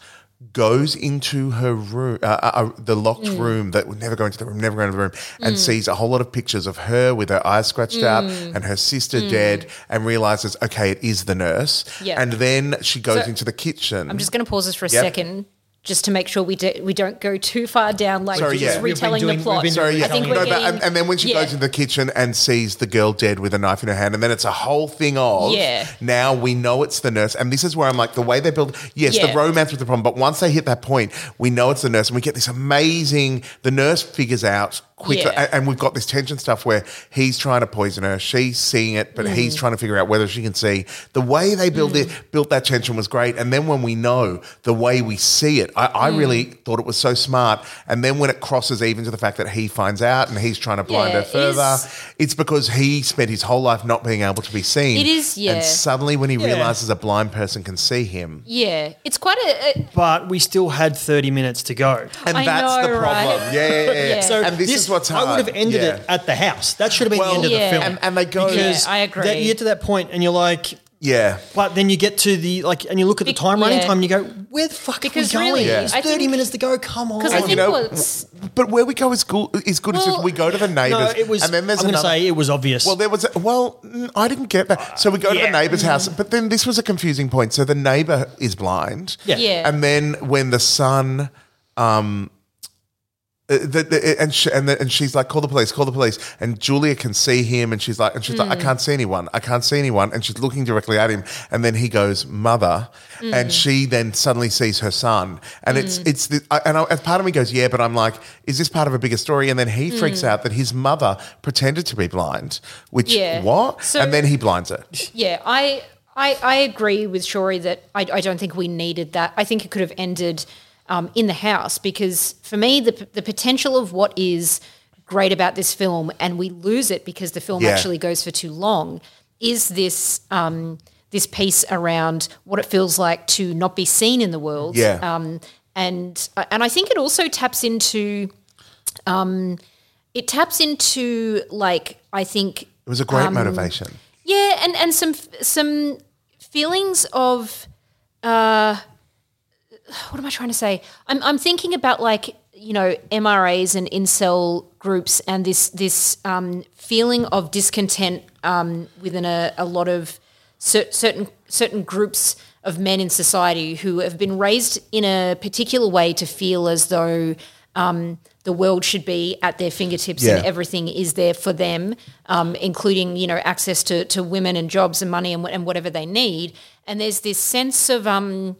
Goes into her room, uh, uh, uh, the locked Mm. room that would never go into the room, never go into the room, and sees a whole lot of pictures of her with her eyes scratched out Mm. and her sister dead, and realizes, okay, it is the nurse. Yeah. And then she goes So- into the kitchen. I'm just going to pause this for a Yep. second, just to make sure we do, we don't go too far down, like Sorry, just yeah. Retelling doing- the plot. Sorry, yeah. I think we're no, but, getting, and, and then when she yeah. goes into the kitchen and sees the girl dead with a knife in her hand, and then it's a whole thing of Yeah. now we know it's the nurse. And this is where I'm like, the way they build, yes, the romance was the problem, but once they hit that point, we know it's the nurse, and we get this amazing. The nurse figures out quickly, Yeah. and, and we've got this tension stuff where he's trying to poison her, she's seeing it, but he's Mm. trying to figure out whether she can see. The way they build it, built that tension was great, and then when we know the way we see it, I, I Mm. really thought it was so smart. And then when it crosses even to the fact that he finds out and he's trying to blind Yeah, her further, is- it's because he spent his whole life not being able to be seen. It is, yeah. And suddenly, when he Yeah. realizes a blind person can see him, Yeah, it's quite a, a But we still had 30 minutes to go. and I that's know, the problem. right? Yeah, yeah, yeah. Yeah. [laughs] So and this, is what's hard. I would have ended Yeah. it at the house. That should have been Well, the end of Yeah. the film. And, and they go, because Yeah, I agree. that- you get to that point and you're like, yeah. but then you get to the like, and you look at the Bec- time running yeah. time, and you go, where the fuck Because are we going? really, There's I 30 think- minutes to go. Come on. because I And think you know, what's but where we go is good. Is good. it's just Well- we go to the neighbors. no, it was. And then there's I'm going to another- say it was obvious. Well, there was. A, well, mm, I didn't get that. So we go to Yeah. the neighbor's house, but then this was a confusing point. So the neighbor is blind. Yeah. yeah, And then when the son, um, uh, the, the, and she, and, the, and she's like, call the police, call the police. And Julia can see him, and she's like, and she's like, I Mm. can't see anyone, I can't see anyone. And she's looking directly at him, and then he goes, mother, Mm. and she then suddenly sees her son, and it's it's the, I- and I, and part of me goes, yeah, but I'm like, is this part of a bigger story? And then he freaks out that his mother pretended to be blind, which Mm. Yeah. what? So- and then he blinds her. Yeah, I, I I agree with Shori that I, I don't think we needed that. I think it could have ended um, in the house because for me the the potential of what is great about this film and we lose it because the film Yeah. actually goes for too long is this um, this piece around what it feels like to not be seen in the world. Yeah. Um, and and I think it also taps into um, it taps into like I think It was a great Um, motivation. yeah, and and some some feelings of uh, [sighs] what am I trying to say? I'm I'm thinking about like you know MRAs and incel groups and this this um, feeling of discontent um, within a, a lot of cer- certain certain groups of men in society who have been raised in a particular way to feel as though um, the world should be at their fingertips and everything is there for them, um, including you know access to, to women and jobs and money and, and whatever they need. And there's this sense of um,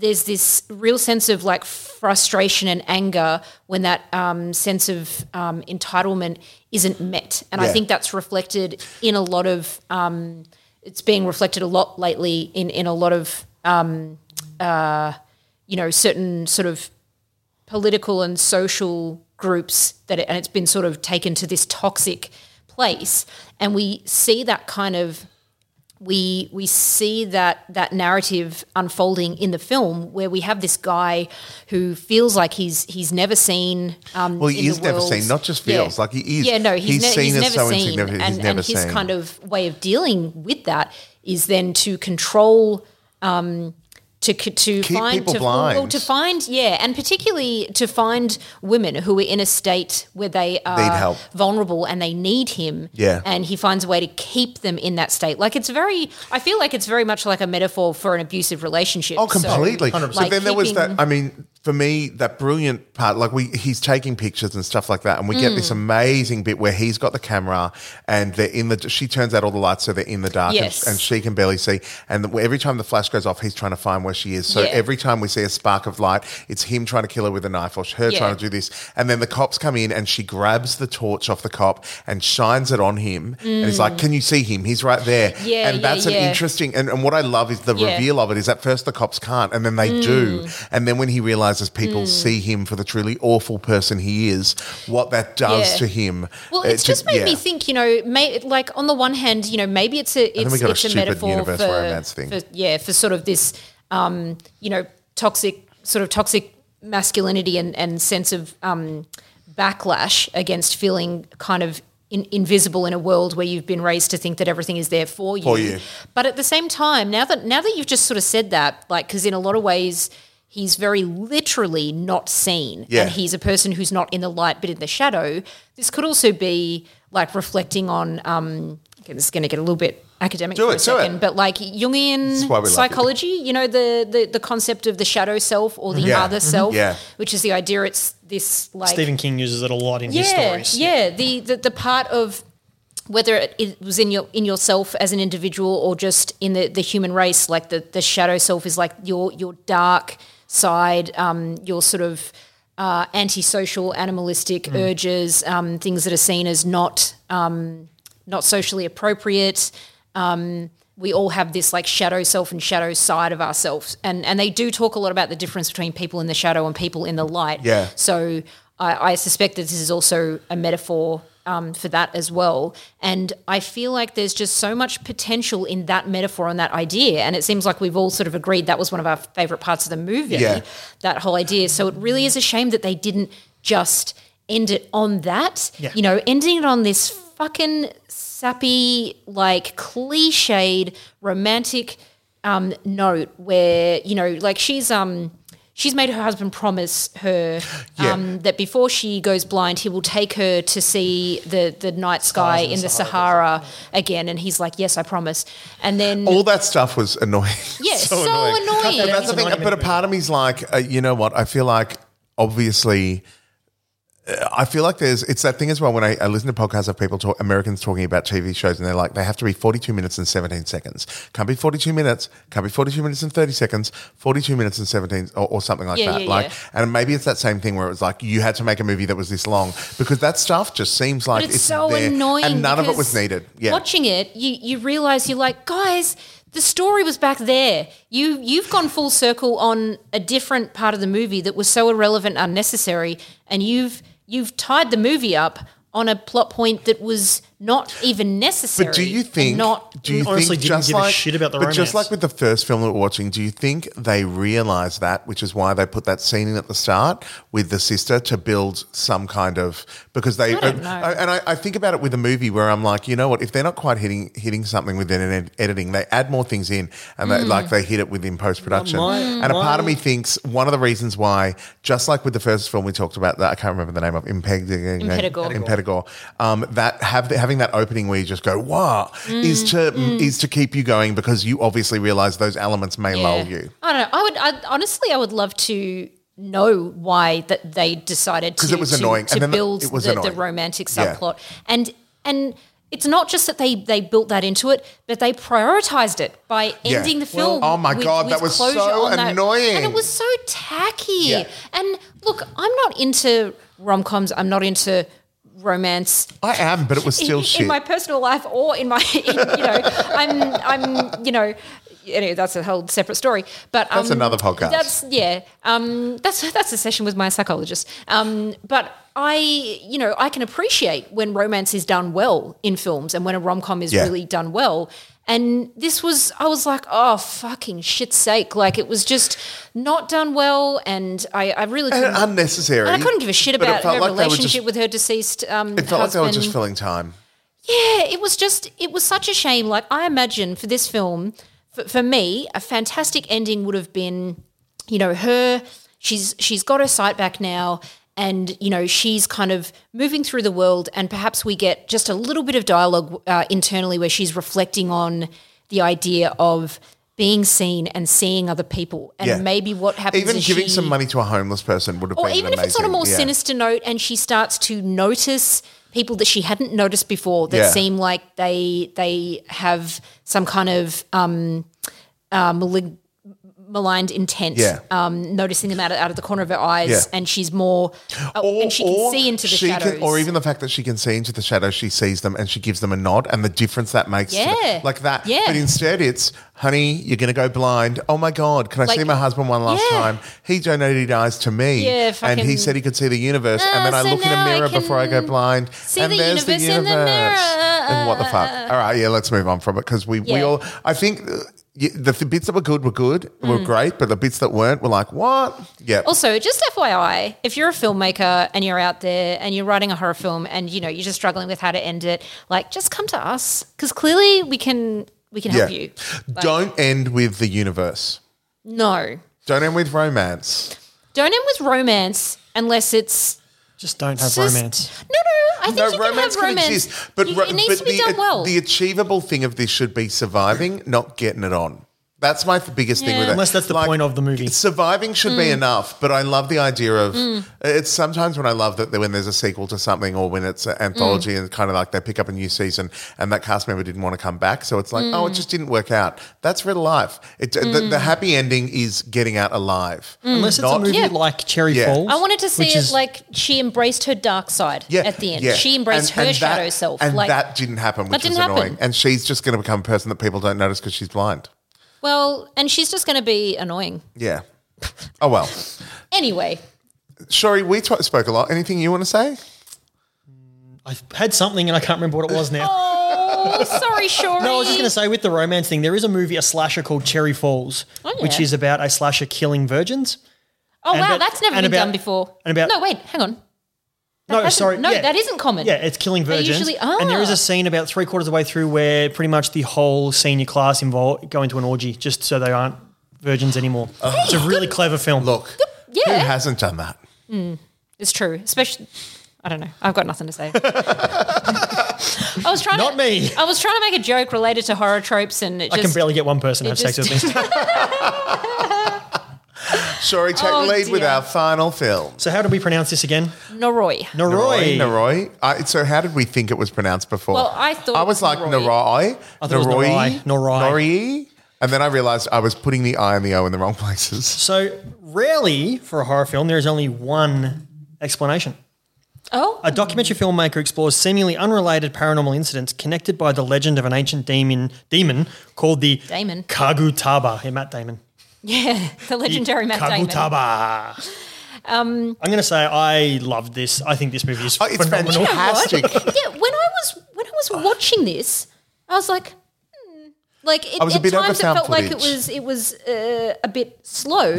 there's this real sense of like frustration and anger when that um, sense of um, entitlement isn't met. And I think that's reflected in a lot of um, it's being reflected a lot lately in in a lot of um, uh, you know certain sort of political and social groups that it, and it's been sort of taken to this toxic place and we see that kind of we we see that that narrative unfolding in the film where we have this guy who feels like he's he's never seen um Well, he is never seen, not just feels, like he is. yeah no he's, He's ne- seen he's never so seen. and, he's never and his kind of way of dealing with that is then to control um to to Keep find to, well, to find yeah and particularly to find women who are in a state where they are vulnerable and they need him Yeah. and he finds a way to keep them in that state like it's very i feel like it's very much like a metaphor for an abusive relationship Oh, So, completely. So, like then there was that. I mean, for me, that brilliant part, like we, he's taking pictures and stuff like that, and we get Mm. this amazing bit where he's got the camera and they're in the. She turns out all the lights so they're in the dark, Yes. and, and she can barely see. And the, every time the flash goes off, he's trying to find where she is. So Yeah. every time we see a spark of light, it's him trying to kill her with a knife or her Yeah. trying to do this. And then the cops come in and she grabs the torch off the cop and shines it on him, and he's like, "Can you see him? He's right there." Mm. Yeah, and yeah, that's an yeah. interesting. And, and what I love is the reveal of it is at first the cops can't, and then they do, Mm. and then when he realizes people see him for the truly awful person he is, what that does Yeah. to him. Well, uh, it's to- just made me think. You know, may, like on the one hand, you know, maybe it's a it's, a it's a, stupid metaphor for, romance thing. for yeah for sort of this um, you know toxic sort of toxic masculinity and and sense of um, backlash against feeling kind of. In, invisible in a world where you've been raised to think that everything is there for you. For you. But at the same time, now that now that you've just sort of said that, like, because in a lot of ways he's very literally not seen, Yeah. and he's a person who's not in the light but in the shadow. This could also be like reflecting on. Um, okay, this is going to get a little bit academic Do for it, a do second, it. but like Jungian love you. psychology, you know, the, the the concept of the shadow self or the Yeah. other Mhm. self, Yeah. which is the idea. It's this like Stephen King uses it a lot in his stories. Yeah, the, the the part of whether it, it was in your in yourself as an individual or just in the, the human race, like the, the shadow self is like your your dark side, um, your sort of uh, antisocial, animalistic Mm. urges, um, things that are seen as not um, not socially appropriate. Um, we all have this like shadow self and shadow side of ourselves, and and they do talk a lot about the difference between people in the shadow and people in the light. Yeah. So I, I suspect that this is also a metaphor um, for that as well. And I feel like there's just so much potential in that metaphor and that idea. And it seems like we've all sort of agreed that was one of our favorite parts of the movie, Yeah. that whole idea. So it really is a shame that they didn't just end it on that. Yeah. You know, ending it on this fucking sappy, like cliched romantic um, note where, you know, like she's um she's made her husband promise her Yeah. um, that before she goes blind, he will take her to see the the night sky in the Sahara again. And he's like, "Yes, I promise." And then All that stuff was annoying. [laughs] Yeah, [laughs] so annoying. But that's the thing. annoying. But a part of me's like, uh, you know what? I feel like obviously. I feel like there's it's that thing as well when I, I listen to podcasts of people talk Americans talking about TV shows and they're like they have to be 42 minutes and 17 seconds. Can't be 42 minutes, can't be 42 minutes and 30 seconds, 42 minutes and 17 or, or something like Yeah, that. yeah, like yeah. and maybe it's that same thing where it was like you had to make a movie that was this long because that stuff just seems like But it's, so there, annoying. and none of it was needed. Yeah. Watching it, you you realize you're like, guys, the story was back there. You you've gone full circle on a different part of the movie that was so irrelevant, unnecessary, and you've you've tied the movie up on a plot point that was not even necessary. But do you think? not? do you honestly think didn't just give a shit about the but just like with the first film that we're watching, do you think they realised that, which is why they put that scene in at the start with the sister to build some kind of because they I don't know. and I, I think about it with a movie where I'm like, you know what, if they're not quite hitting hitting something within an ed- editing, they add more things in and they, like they hit it within post production. My- and a part of me thinks one of the reasons why, just like with the first film we talked about, that I can't remember the name of Impeg- Impetigore. Impetigore, um, that have having that opening where you just go wow is mm, to mm. is to keep you going because you obviously realize those elements may Yeah. lull you. I don't know. I would I, honestly, I would love to know why that they decided to, it was to- annoying. to build the, the annoying. romantic Yeah. subplot and and. It's not just that they, they built that into it, but they prioritized it by Yeah. ending the film. oh my God, that was so on that. annoying. and it was so tacky. Yeah. And look, I'm not into rom coms. I'm not into romance I am, but it was still in, shit. in my personal life or in my, [laughs] in, you know, I'm, I'm, you know, anyway, that's a whole separate story. But um, That's another podcast. That's yeah. Um, that's that's a session with my psychologist. Um, but I, you know, I can appreciate when romance is done well in films and when a rom com is Yeah. really done well. And this was, I was like, oh fucking shit's sake! Like it was just not done well, and I, I really couldn't. unnecessary. and I couldn't give a shit about her like were just- relationship with her deceased um, It felt like they were just filling time. Yeah, it was just, it was such a shame. Like, I imagine for this film, for, for me, a fantastic ending would have been, you know, her, she's, she's got her sight back now. And, you know, she's kind of moving through the world, and perhaps we get just a little bit of dialogue uh, internally where she's reflecting on the idea of being seen and seeing other people, and Yeah. maybe what happens Even giving she- some money to a homeless person would have or been even if it's on a more Yeah. sinister note and she starts to notice people that she hadn't noticed before that Yeah. seem like they they have some kind of um uh, malig- maligned intent Yeah. um noticing them out of, out of the corner of her eyes Yeah. and she's more oh, and she can see into the she shadows Can, or even the fact that she can see into the shadows, she sees them and she gives them a nod, and the difference that makes, to the- Yeah. like that. Yeah. But instead, it's, honey, you're going to go blind. Oh my God, can I Like- see my husband one last Yeah. time? He donated his eyes to me. Yeah, and fucking- he said he could see the universe. and then Ah, I so look in a now I mirror before I go can blind. see and the there's the universe in universe. the mirror. And what the fuck? All right, yeah, let's move on from it because we, we Yeah. all, I think. uh, y- The, the bits that were good were good, were Mm. great, but the bits that weren't were like, what? Yeah. Also, just FYI, if you're a filmmaker and you're out there and you're writing a horror film and you know you're just struggling with how to end it, like just come to us because clearly we can we can help you. Like, Don't end with the universe. no, Don't end with romance. don't end with romance unless it's Just don't have just- romance. No, no, I think No, you can romance have can romance, exist, but, You- it needs but to be the, done well. the achievable thing of this should be surviving, not getting it on. That's my th- biggest thing Yeah. with it. Unless that's the point of the movie. Surviving should Mm. be enough, but I love the idea of it's sometimes when I love that when there's a sequel to something or when it's an anthology Mm. and kind of like they pick up a new season and that cast member didn't want to come back. So it's like, Mm. oh, it just didn't work out. That's real life. It, the, the happy ending is getting out alive. Unless it's a Not- movie Yeah. like Cherry Yeah. Falls. I wanted to see which it is- like she embraced her dark side Yeah, at the end. yeah. She embraced And- her and that- shadow self. and like, that didn't happen, which That didn't was annoying. happen. And she's just going to become a person that people don't notice because she's blind. Well, and she's just going to be annoying Yeah. Oh well. anyway. Shori, we t- spoke a lot. Anything you want to say? I had something and I can't remember what it was now. Oh, sorry, Shori. No, I was just going to say with the romance thing, there is a movie, a slasher called Cherry Falls, Oh, yeah. which is about a slasher killing virgins. Oh and wow, about- that's never and been about- done before. and about- no, wait, hang on. That No, sorry. No, yeah. that isn't common. Yeah, it's killing Virgins. They virgins. usually- And there is ah. a scene about three quarters of the way through where pretty much the whole senior class involved go into an orgy just so they aren't virgins anymore. it's a really clever film. Look, who Yeah. hasn't done that? It's true. Especially, I don't know. I've got nothing to say. [laughs] I was trying Not to, me. I was trying to make a joke related to horror tropes, and it I just can barely get one person to it have sex with me. [laughs] Shori, take Oh, the lead with dear. our final film. so how do we pronounce this again? Noroi. Noroi. Noroi. Uh, so how did we think it was pronounced before? Well, I thought I was like Noroi. Noroi. I thought it was Noroi. Noroi. Noroi. And then I realized I was putting the I and the O in the wrong places. So rarely for a horror film, there is only one explanation. Oh, A documentary filmmaker explores seemingly unrelated paranormal incidents connected by the legend of an ancient demon demon called the Damon. Kagutaba. Hey, Matt Damon. [laughs] yeah, the legendary Matt Damon. Um, I'm going to say I loved this. I think this movie is Oh, it's phenomenal. fantastic. yeah, when I was when I was watching this, I was like, hmm. like it, was at times it overfound felt like it was it was uh, a bit slow.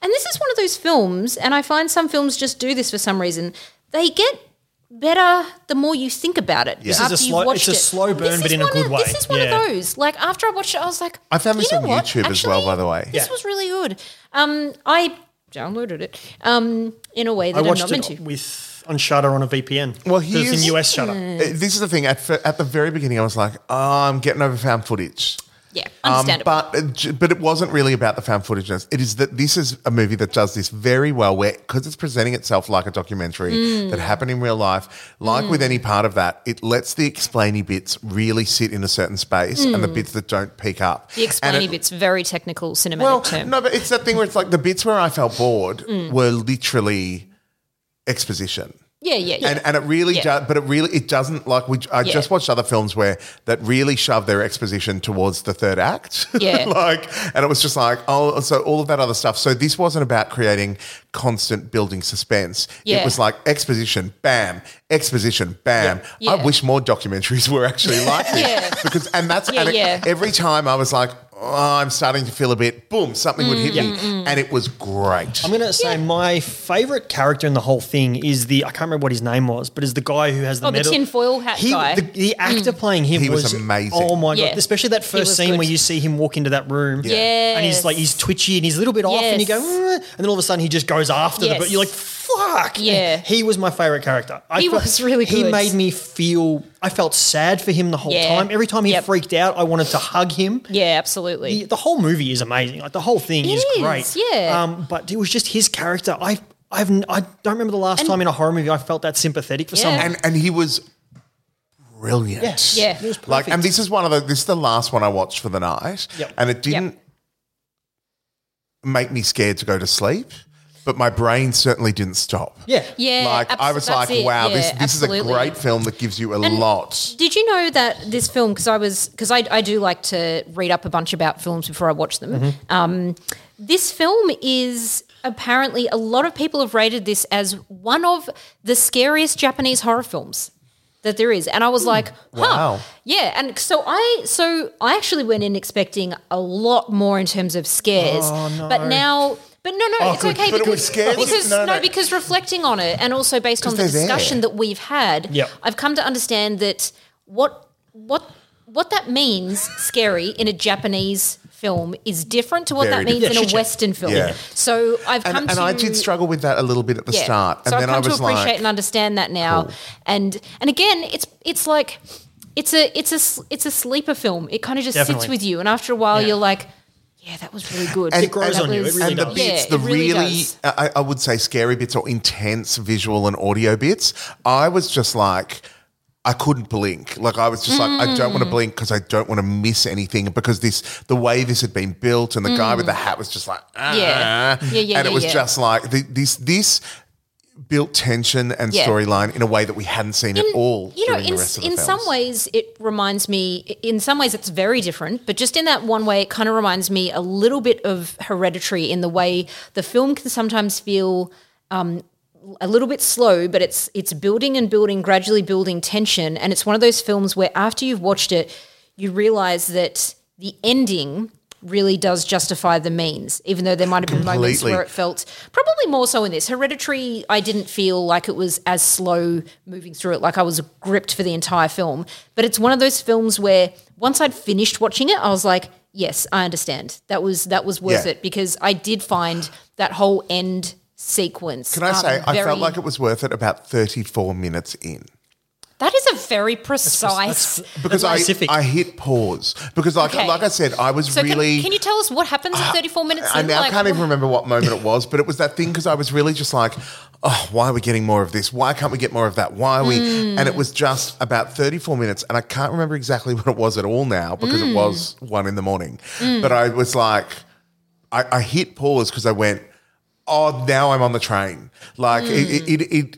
And this is one of those films, and I find some films just do this for some reason. They get better the more you think about it. This is after a slow- you've watched it's a it. slow burn, This but in a good of- way. This is one Yeah. of those. Like after I watched it, I was like, I found this "You on what? YouTube as well, by the way. This Yeah. was really good. Um, I downloaded it um, in a way that I I'm watched not meant to. with on Shudder on a VPN. Well, Because it's here's- in US Shudder. Uh, This is the thing. At, at the very beginning, I was like, oh, I'm getting over found footage. Yeah, Um, understandable. but uh, but it wasn't really about the found footageness. It is that this is a movie that does this very well, where because it's presenting itself like a documentary Mm. that happened in real life. Like with any part of that, it lets the explainy bits really sit in a certain space, and the bits that don't peak up. Mm. the And explaining it- bit's very technical cinematic Well, term. no, but it's that thing where it's like the bits where I felt bored Mm. were literally exposition. Yeah, yeah, yeah. And, and it really Yeah. does, but it really it doesn't like we. I Yeah. just watched other films where that really shove their exposition towards the third act. [laughs] Yeah. like, and it was just like oh, so all of that other stuff. So this wasn't about creating constant building suspense. Yeah. It was like exposition, bam, exposition, bam. Yeah. I wish more documentaries [laughs] were actually like this Yeah. because and that's and it- yeah. every time I was like. Oh, I'm starting to feel a bit. Boom! Something would hit Mm, me, and it was great. I'm going to say my favorite character in the whole thing is the I can't remember what his name was, but is the guy who has the Oh, the medal. tinfoil hat he, guy. The, the actor playing him He was was, amazing. Oh my Yeah. god! Especially that first was scene good. where you see him walk into that room, Yes. and he's like he's twitchy and he's a little bit off, and you go, Yes. "Mm," and then all of a sudden he just goes after the, Yes. but you're like, fuck, fuck. Yeah. he was my favorite character. I He was really good. He made me feel. I felt sad for him the whole Yeah. time. Every time he Yep. freaked out, I wanted to hug him. Yeah, absolutely. The, the whole movie is amazing. Like the whole thing It is, is, great. yeah. Um, but it was just his character. I. I've, n- I don't remember the last time in a horror movie I felt that sympathetic for Yeah. someone. and and he was brilliant. yes. Yeah. It was perfect. Like, and this is one of the this is the last one I watched for the night, Yep. and it didn't make me scared to go to sleep, but my brain certainly didn't stop. yeah. Yeah, like I was like, it. wow, this Yeah, this is a great film that gives you a And lot. Did you know that this film? Because I was because I, I do like to read up a bunch about films before I watch them. Mm-hmm. Um, this film is apparently a lot of people have rated this as one of the scariest Japanese horror films that there is, and I was like, huh, Hmm. Wow. yeah. And so I so I actually went in expecting a lot more in terms of scares, but now. But no, no, Oh, it's good. okay But it because, was because No, no, no. because reflecting on it, and also based on the they're there. discussion that we've had, Yep. I've come to understand that what what what that means scary in a Japanese film is different to what Very that means different. in a Western film. Yeah. So I've come and to and I did struggle with that a little bit at the yeah. start, and so then I've come I was to appreciate like, and understand that now. Cool. And and again, it's it's like it's a it's a it's a sleeper film. It kind of just sits with you, and after a while, Yeah. you're like, yeah, that was really good. And- It grows That on you. It really and the does. bits, Yeah, the it really really, does. I, I would say, scary bits or intense visual and audio bits, I was just like, I couldn't blink. Like I was just like, I don't Mm. want to blink because I don't want to miss anything because this, the way this had been built, and the guy with the hat was just like, ah. Mm. Yeah. Yeah, yeah, and it yeah, was yeah. just like the, this, this built tension and Yeah. storyline in a way that we hadn't seen at all. you know during in, the rest of the in some ways it reminds me in some ways it's very different but just in that one way it kind of reminds me a little bit of hereditary in the way the film can sometimes feel um, a little bit slow but it's it's building and building gradually building tension and it's one of those films where after you've watched it you realize that the ending really does justify the means even though there might have been moments where it felt probably more so in this hereditary i didn't feel like it was as slow moving through it like i was gripped for the entire film but it's one of those films where once i'd finished watching it i was like yes i understand that was that was worth Yeah. it because i did find that whole end sequence Can I um, say, I felt like it was worth it about 34 minutes in. That is a very precise because I, specific. I hit pause because like Okay. like I said I was so really can, you tell us what happens at 34 minutes I in? now Like, can't even remember what moment it was but it was that thing because I was really just like oh why are we getting more of this why can't we get more of that why are we Hmm. and it was just about 34 minutes and I can't remember exactly [laughs] what it was at all now because Hmm. it was one in the morning but I was like I, I hit pause because I went oh now I'm on the train like Hmm. it, it, it, it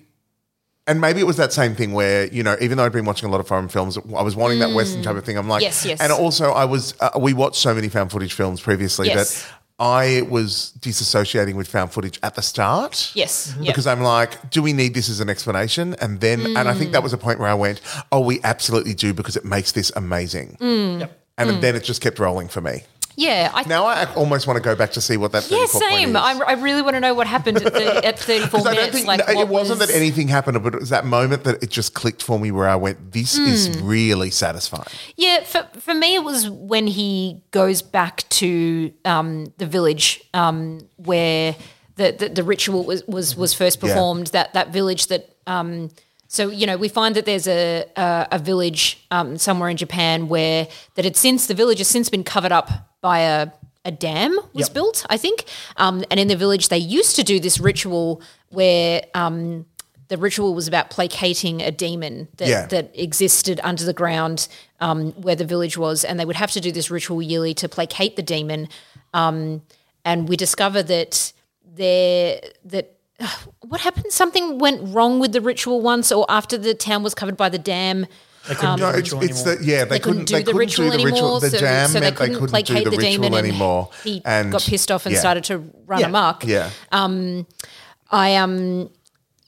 and maybe it was that same thing where you know, even though I'd been watching a lot of foreign films, I was wanting that Western type of thing. I'm like, Mm. Yes, yes. And also, I was uh, we watched so many found footage films previously Yes. that I was disassociating with found footage at the start. Yes, yep. because I'm like, do we need this as an explanation? And then, and I think that was a point where I went, oh, we absolutely do because it makes this amazing. Mm. Yep. And then it just kept rolling for me. Yeah I Now I almost want to go back to see what that. yeah 34 point same is. I, I really want to know what happened at, the, at 34 [laughs] Because I minutes don't think like no, it wasn't was- that anything happened, but it was that moment that it just clicked for me where I went, "This is Hmm. really satisfying." Yeah, for, for me, it was when he goes back to um, the village um, where the, the, the ritual was, was, was first Yeah. performed. That that village that um, so you know we find that there's a a, a village um, somewhere in Japan where that had since the village has since been covered up by a a dam was Yep. built, I think. Um, and in the village, they used to do this ritual where um, the ritual was about placating a demon that, Yeah. that existed under the ground um, where the village was, and they would have to do this ritual yearly to placate the demon. Um, and we discover that there that [sighs] what happened? Something went wrong with the ritual once, or after the town was covered by the dam. They couldn't do No, the it's, ritual it's anymore. the yeah they, They couldn't do they the couldn't ritual do the ritual. anymore, The so- jam so they meant they couldn't couldn't do the, the ritual demon and anymore. He and got pissed off and yeah. started to run Yeah. amok. Yeah, I um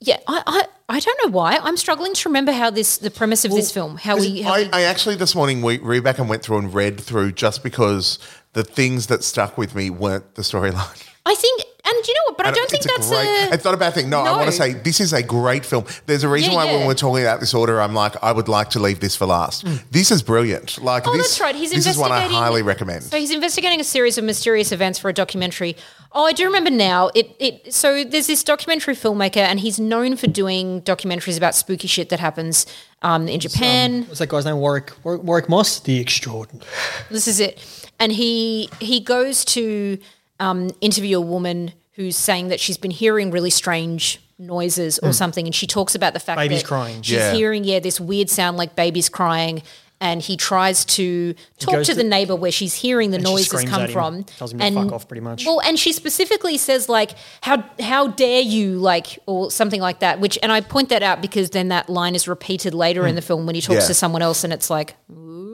yeah, I, I I don't know why. I'm struggling to remember how this the premise of this film, how we how I, we, I actually this morning we read back and went through and read through just because the things that stuck with me weren't the storyline. I think, and do you know what? But I And don't think it's that's great, a- It's not a bad thing. No, I want to say this is a great film. There's a reason Yeah, why when we're talking about this order, I'm like, I would like to leave this for last. This is brilliant. Like Oh, this, that's right. He's this is one I highly recommend. So he's investigating a series of mysterious events for a documentary. Oh, I do remember now. It it so there's this documentary filmmaker, and he's known for doing documentaries about spooky shit that happens um, in Japan. What's that guy's name? Warwick Warwick, Warwick Moss, the extraordinary. This is it. And he he goes to um, interview a woman who's saying that she's been hearing really strange noises or hmm. something, and she talks about the fact Babies that crying. she's Yeah. hearing yeah this weird sound like babies crying. And he tries to talk goes to the neighbor where she's hearing the noises come from. tells him to and fuck off, pretty much. Well, and she specifically says like, "How how dare you?" like or something like that. Which and I point that out because then that line is repeated later in hmm. the film when he talks Yeah. to someone else, and it's like, "Ooh."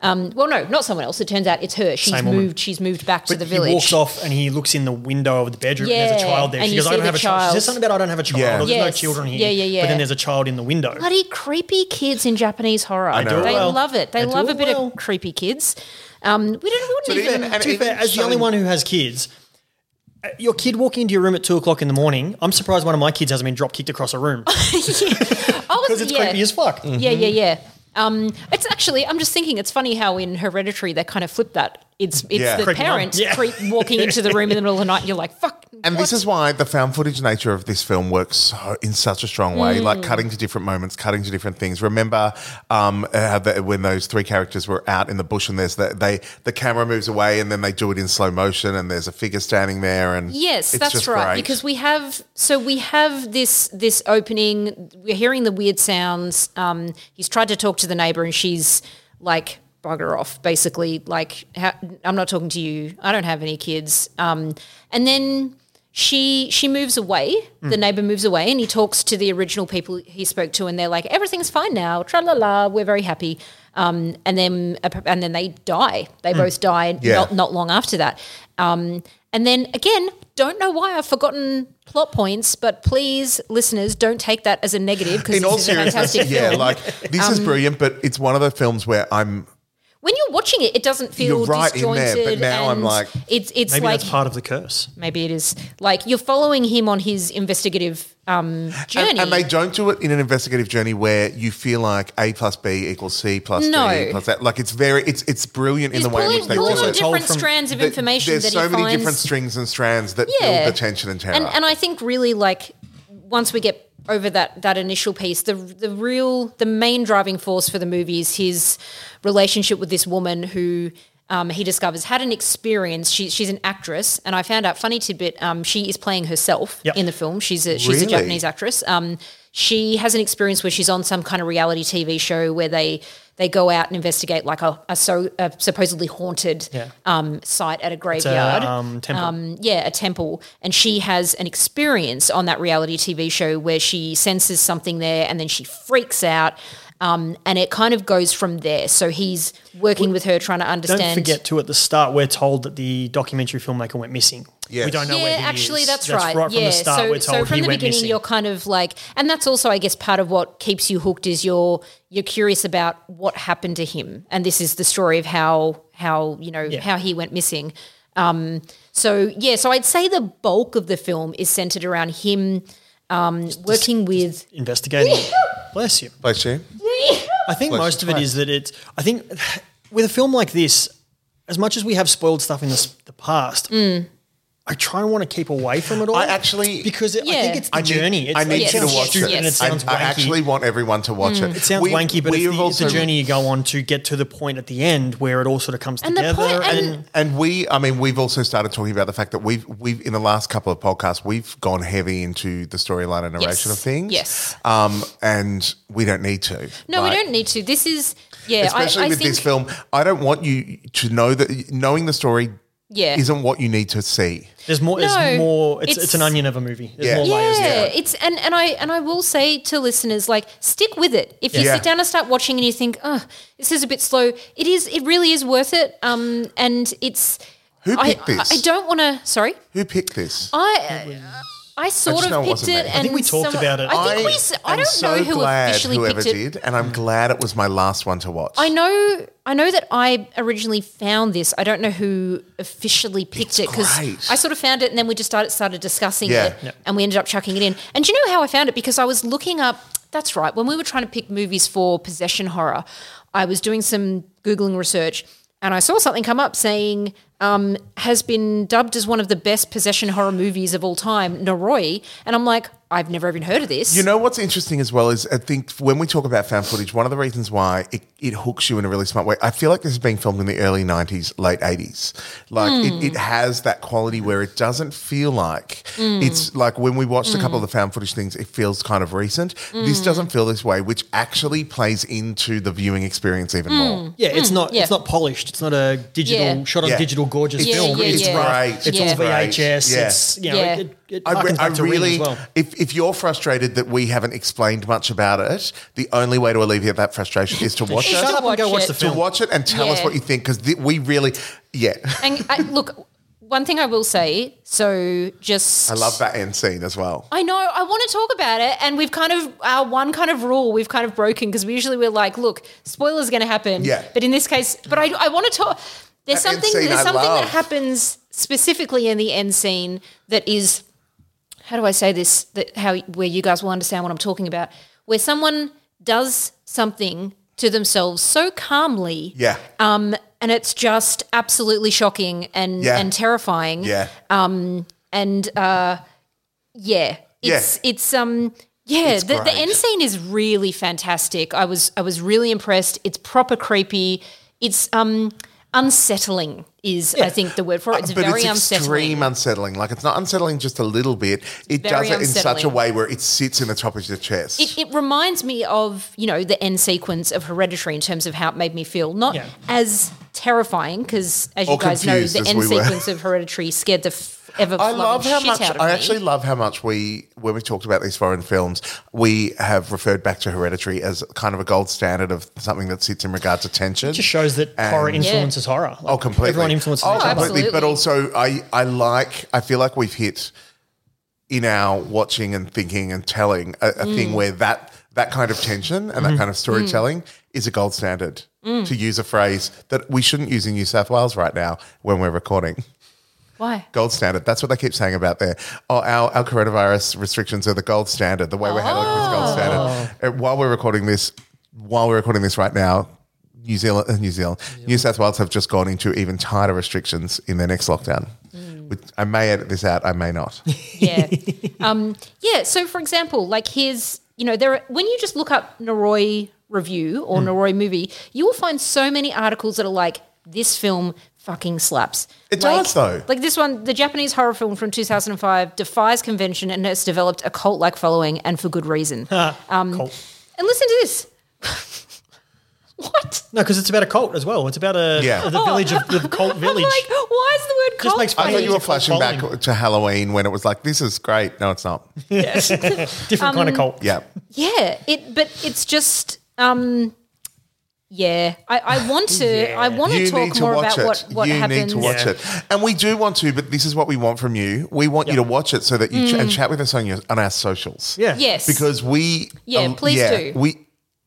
Um, well, no, not someone else. It turns out it's her. She's Same woman. moved. She's moved back to But the he village. walks off and he looks in the window of the bedroom and there's a child there. and She goes, I don't the have a child. She child. says something about I don't have a child. Yeah. Or there's no children here. Yeah, yeah, yeah. But then there's a child in the window. Bloody creepy kids in Japanese horror. I know. They well. love it. They They love a bit well. of creepy kids. Um, we don't. We But wouldn't even. even- to be fair, as the only one who has kids, uh, your kid walking into your room at two o'clock in the morning, I'm surprised one of my kids hasn't been drop kicked across a room [laughs] [laughs] Oh, because it's yeah. creepy as fuck. Yeah, yeah, yeah. Um, it's actually, I'm just thinking, it's funny how in Hereditary they kind of flip that. It's it's Yeah. the Creepy mum. parent Yeah. creep walking into the room in the middle of the night. And you're like, fuck. And what? this is why the found footage nature of this film works so, in such a strong way, Mm. like cutting to different moments, cutting to different things. Remember um, uh, the, when those three characters were out in the bush and there's the, they the camera moves away and then they do it in slow motion and there's a figure standing there and Yes, it's that's just right. great. Because we have so we have this this opening. We're hearing the weird sounds. Um, he's tried to talk to the neighbor, and she's like, "Bugger off!" Basically, like, how, "I'm not talking to you. I don't have any kids." Um, and then she she moves away. The Hmm. neighbor moves away, and he talks to the original people he spoke to, and they're like, "Everything's fine now. Tra la la. We're very happy." Um, and then and then they die. They both die. Yeah. not not long after that. Um, and then again, don't know why I've forgotten plot points, but please, listeners, don't take that as a negative because in all seriousness, yeah, like this Um, is brilliant, but it's one of the films where I'm when you're watching it, it doesn't feel You're right in there, disjointed. but now I'm like- it's it's Maybe like that's part of the curse. maybe it is like you're following him on his investigative um, journey. And, and they don't do it in an investigative journey where you feel like A plus B equals C plus No. D plus that. Like it's very, it's it's brilliant He's in the way in which they pulling do on it. told different strands of Th- information There's that so he many finds. different strings and strands that Yeah. build the tension and terror. And, and I think really like once we get over that that initial piece, the the real the main driving force for the movie is his relationship with this woman who. Um, he discovers had an experience. She, she's an actress, and I found out funny tidbit. Um, she is playing herself Yep. in the film. She's a, she's Really? a Japanese actress. Um, she has an experience where she's on some kind of reality TV show where they they go out and investigate like a, a so a supposedly haunted Yeah. um, site at a graveyard. a um, temple. Um, yeah, a temple, and she has an experience on that reality TV show where she senses something there, and then she freaks out, um, and it kind of goes from there. So he's working with her, trying to understand. Don't forget to at the start we're told that the documentary filmmaker went missing. Yes. We don't know yeah, where he actually, is. that's, right. Right from yeah, the start, so, we're told so from he the went beginning, missing. you're kind of like, and that's also, I guess, part of what keeps you hooked is you're you're curious about what happened to him, and this is the story of how how you know Yeah. how he went missing. Um, so yeah, so I'd say the bulk of the film is centered around him um, working with. investigating. [laughs] Bless you. Bless you. [laughs] I think Bless most you. of it is that it's. I think [sighs] with a film like this, as much as we have spoiled stuff in the, the past, I try and want to keep away from it all. I actually- because it, I think it's the I need, journey. It's, I need it you to watch stupid it. and it I, sounds I wanky. actually want everyone to watch it. It sounds We- wanky, but it's we've the, it's the journey you go on to get to the point at the end where it all sort of comes And together. point- and- and And we, I mean, we've also started talking about the fact that we've, we've in the last couple of podcasts, we've gone heavy into the storyline and narration Yes. of things. Yes. Um, and we don't need to. No, Like, we don't need to. This is yeah. Especially I, I with think, this film, I don't want you to know that knowing the story Yeah. isn't what you need to see. there's more. No, there's more. It's, it's, it's- an onion of a movie. There's Yeah. more Yeah, layers. Yeah, to it. it's and and I and I will say to listeners like stick with it. If you Yeah. sit down and start watching and you think, "Oh, this is a bit slow," it is. It really is worth it. Um, and it's Who I, picked this? I, I don't want to. Sorry, Who picked this? I I sort just know of picked wasn't it, me. I and think we talked someone- about it. I think we. s- I am don't so know who glad officially whoever picked it. and I'm glad it was my last one to watch. I know. I know that I originally found this. I don't know who officially picked It's it because. I sort of found it, and then we just started started discussing Yeah. it, Yeah. and we ended up chucking it in. And do you know how I found it? Because I was looking up. That's right. When we were trying to pick movies for possession horror, I was doing some googling research, and I saw something come up saying um, has been dubbed as one of the best possession horror movies of all time, Noroi. And I'm like, I've never even heard of this. You know what's interesting as well is I think when we talk about found footage, one of the reasons why it, it hooks you in a really smart way, I feel like this is being filmed in the early 90s, late 80s. Like Hmm. it, it has that quality where it doesn't feel like Hmm. it's like when we watched a couple of the found footage things, it feels kind of recent. This Hmm. doesn't feel this way, which actually plays into the viewing experience even more. Yeah, it's not Hmm. yeah. it's not polished. It's not a digital Yeah. shot on Yeah. digital gorgeous It's- film. yeah, it's yeah. rough. It's Yeah. all VHS. Yeah. It's you know Yeah. it, it I, re- harkens I back to Ring really, well. if, if you're frustrated that we haven't explained much about it, the only way to alleviate that frustration is to [laughs] watch it. Shut up and go watch watch it. the to film. watch it and tell us what you think because th- we really, yeah, [laughs] And I, look, one thing I will say. So just I love that end scene as well. I know. I want to talk about it, and we've kind of our one kind of rule we've kind of broken because we usually we're like, look, spoilers are going to happen. Yeah. But in this case, but I, I want to talk. There's That something. scene There's I something love. that happens specifically in the end scene that is. How do I say this? That how where you guys will understand what I'm talking about. Where someone does something to themselves so calmly. Yeah, Um, and it's just absolutely shocking and Yeah. and terrifying yeah, and uh yeah it's it's um yeah It's the, the end scene is really fantastic i was i was really impressed it's proper creepy it's um unsettling is i think the word for it it's Uh, but very it's unsettling extreme unsettling. Like it's not unsettling just a little bit. It very does it in such a way where it sits in the top of your chest. it, it reminds me of you know the end sequence of hereditary in terms of how it made me feel not Yeah. as terrifying because as you Or guys know the end we sequence of hereditary scared the ever I love how much. I me. actually love how much we, when we talked about these foreign films, we have referred back to Hereditary as kind of a gold standard of something that sits in regard to tension. It just shows that horror And- influences horror. Like, Oh, completely. Everyone influences Oh, each other. completely. But also, I, I like, I feel like we've hit in our watching and thinking and telling a, a Mm. thing where that, that kind of tension and that kind of storytelling is a gold standard. Mm. To use a phrase that we shouldn't use in New South Wales right now when we're recording. Why Gold standard. That's what they keep saying about there. Oh, our, our coronavirus restrictions are the gold standard. The way we're handling it is gold standard. Uh, While we're recording this, while we're recording this right now, New Zealand, uh, New Zealand, New South Wales have just gone into even tighter restrictions in their next lockdown. Which I may edit this out. I may not. [laughs] yeah. Um, yeah. So, for example, like here's, you know, there are, when you just look up Noroi review or Noroi movie, you will find so many articles that are like, this film fucking slaps. It Like- does, though. Like this one, the Japanese horror film from 2005 defies convention and has developed a cult like following and for good reason. [laughs] um, Cult. and listen to this. [laughs] what? No, because it's about a cult as well. It's about a Yeah. the village of the cult [laughs] I'm village. like, why is the word cult? makes I funny thought you were It's a cult flashing back following. to Halloween when it was like, this is great. No, it's not. Different Um, kind of cult. Yeah. Yeah, it but it's just um yeah. I, I [sighs] want to I want to You talk need to more watch about it. what, what you happens. need to watch Yeah. it, and we do want to. But this is what we want from you. We want you to watch it so that you ch- and chat with us on your on our socials. Yeah. Yes. because we Yeah, um, please do. we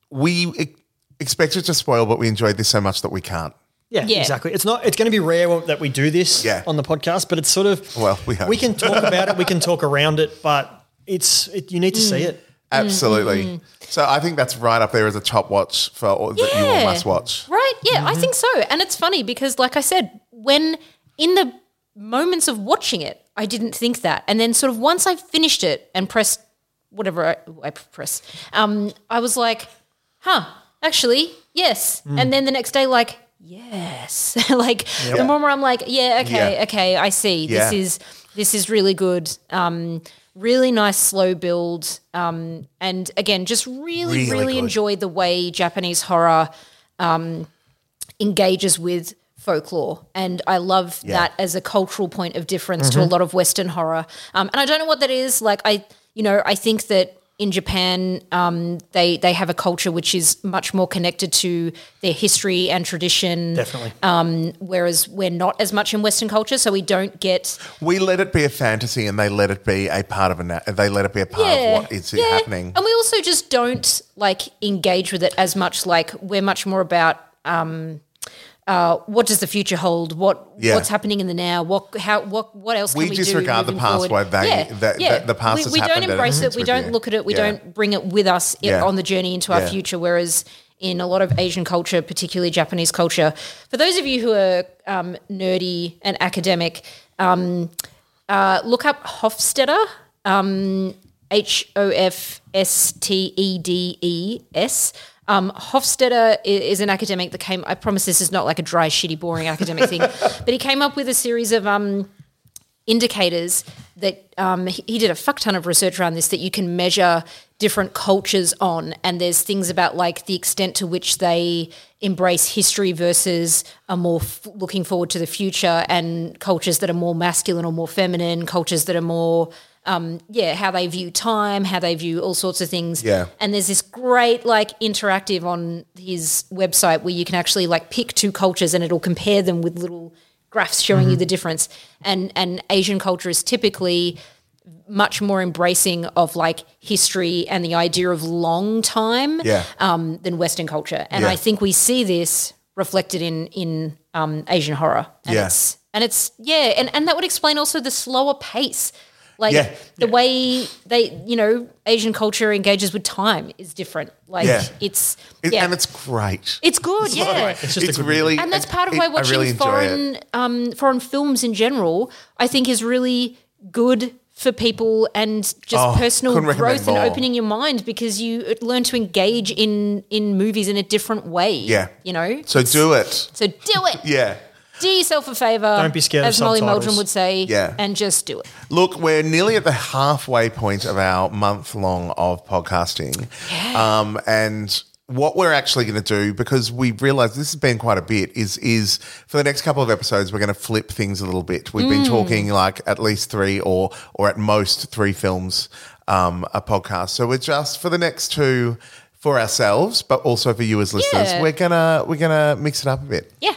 we e- expect it to spoil, but we enjoyed this so much that we can't. Yeah, Yeah. exactly. It's not. It's going to be rare that we do this Yeah. on the podcast, but it's sort of. Well, we hope. we can talk about it. We can talk around it, but it's it, you need to Mm. see it. Mm, Absolutely. Mm, mm. So I think that's right up there as a top watch for all, that you all Yeah. must watch. Right? Yeah, I mm-hmm. think so. And it's funny because like I said, when in the moments of watching it, I didn't think that. And then sort of once I finished it and pressed whatever I, I press, um, I was like, huh, actually, yes. And then the next day, like, yes. [laughs] like the more I'm like, yeah, okay, Yeah. okay, I see. This is this is really good. Um, really nice slow build. Um, and again, just really, Really really, enjoy the way Japanese horror um, engages with folklore. And I love Yeah. that as a cultural point of difference to a lot of Western horror. Um, and I don't know what that is. Like, I, you know, I think that in Japan, um, they they have a culture which is much more connected to their history and tradition. Definitely. Um, whereas we're not as much in Western culture, so we don't get We let it be a fantasy, and they let it be a part of a. They let it be a part of what is happening. And we also just don't like engage with it as much. Like we're much more about um, uh, what does the future hold? What Yeah. what's happening in the now? What how what what else? We can we disregard the past forward? they- yeah, that- yeah. that the past we, has we don't happened embrace it. We don't you. look at it. We Yeah. don't bring it with us i- Yeah. on the journey into our future. Whereas in a lot of Asian culture, particularly Japanese culture, for those of you who are um, nerdy and academic, um, uh, look up Hofstede. Um, H O F S T E D E S. Um, Hofstede is an academic that came. I promise this is not like a dry, shitty, boring academic thing, [laughs] but he came up with a series of um, indicators that um, he, did a fuck ton of research around this that you can measure different cultures on and there's things about like the extent to which they embrace history versus are more f- looking forward to the future and cultures that are more masculine or more feminine cultures that are more um, yeah how they view time how they view all sorts of things Yeah. and there's this great like interactive on his website where you can actually like pick two cultures and it'll compare them with little graphs showing Mm-hmm. you the difference. And and Asian culture is typically much more embracing of like history and the idea of long time Yeah. um, than Western culture. And Yeah. I think we see this reflected in in um, Asian horror. And Yeah. it's and it's yeah, and, and that would explain also the slower pace. Like Yeah. the way they, you know, Asian culture engages with time is different. Like Yeah. it's It- yeah. And it's great. it's good, yeah. It's just a it's good really, And that's part of why I watching really foreign um, foreign films in general, I think, is really good for people and just Oh, personal growth and opening your mind because you learn to engage in in movies in a different way. Yeah. you know. So do it. So do it. [laughs] Yeah. Do yourself a favor. Don't be scared of as Molly subtitles. Meldrum would say. Yeah. and just do it. Look, we're nearly at the halfway point of our month long of podcasting. Um, and what we're actually going to do, because we realize this has been quite a bit, is is for the next couple of episodes, we're going to flip things a little bit. We've been talking like at least three or or at most three films um, a podcast. So we're just for the next two for ourselves, but also for you as listeners, Yeah. we're gonna we're gonna mix it up a bit. Yeah.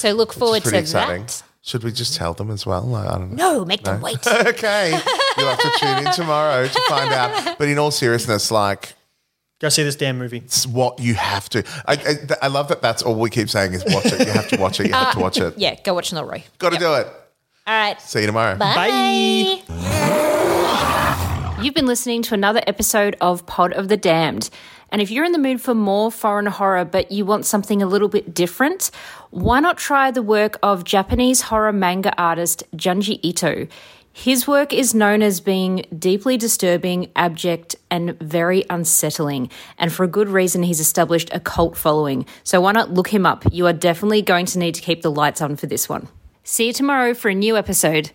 So look forward is pretty to exciting. that. Should we just tell them as well? Like, I don't know. No, make them wait. [laughs] okay. You'll have to tune in tomorrow to find out. But in all seriousness, like, Go see this damn movie. it's what you have to. I, I, I love that that's all we keep saying is watch it. You have to watch it. You have to uh, watch it. Yeah, go watch Noroi. Got to do it. All right. See you tomorrow. Bye. You've been listening to another episode of Pod of the Damned. And if you're in the mood for more foreign horror, but you want something a little bit different, why not try the work of Japanese horror manga artist Junji Ito? His work is known as being deeply disturbing, abject, and very unsettling. And for a good reason, he's established a cult following. So why not look him up? You are definitely going to need to keep the lights on for this one. See you tomorrow for a new episode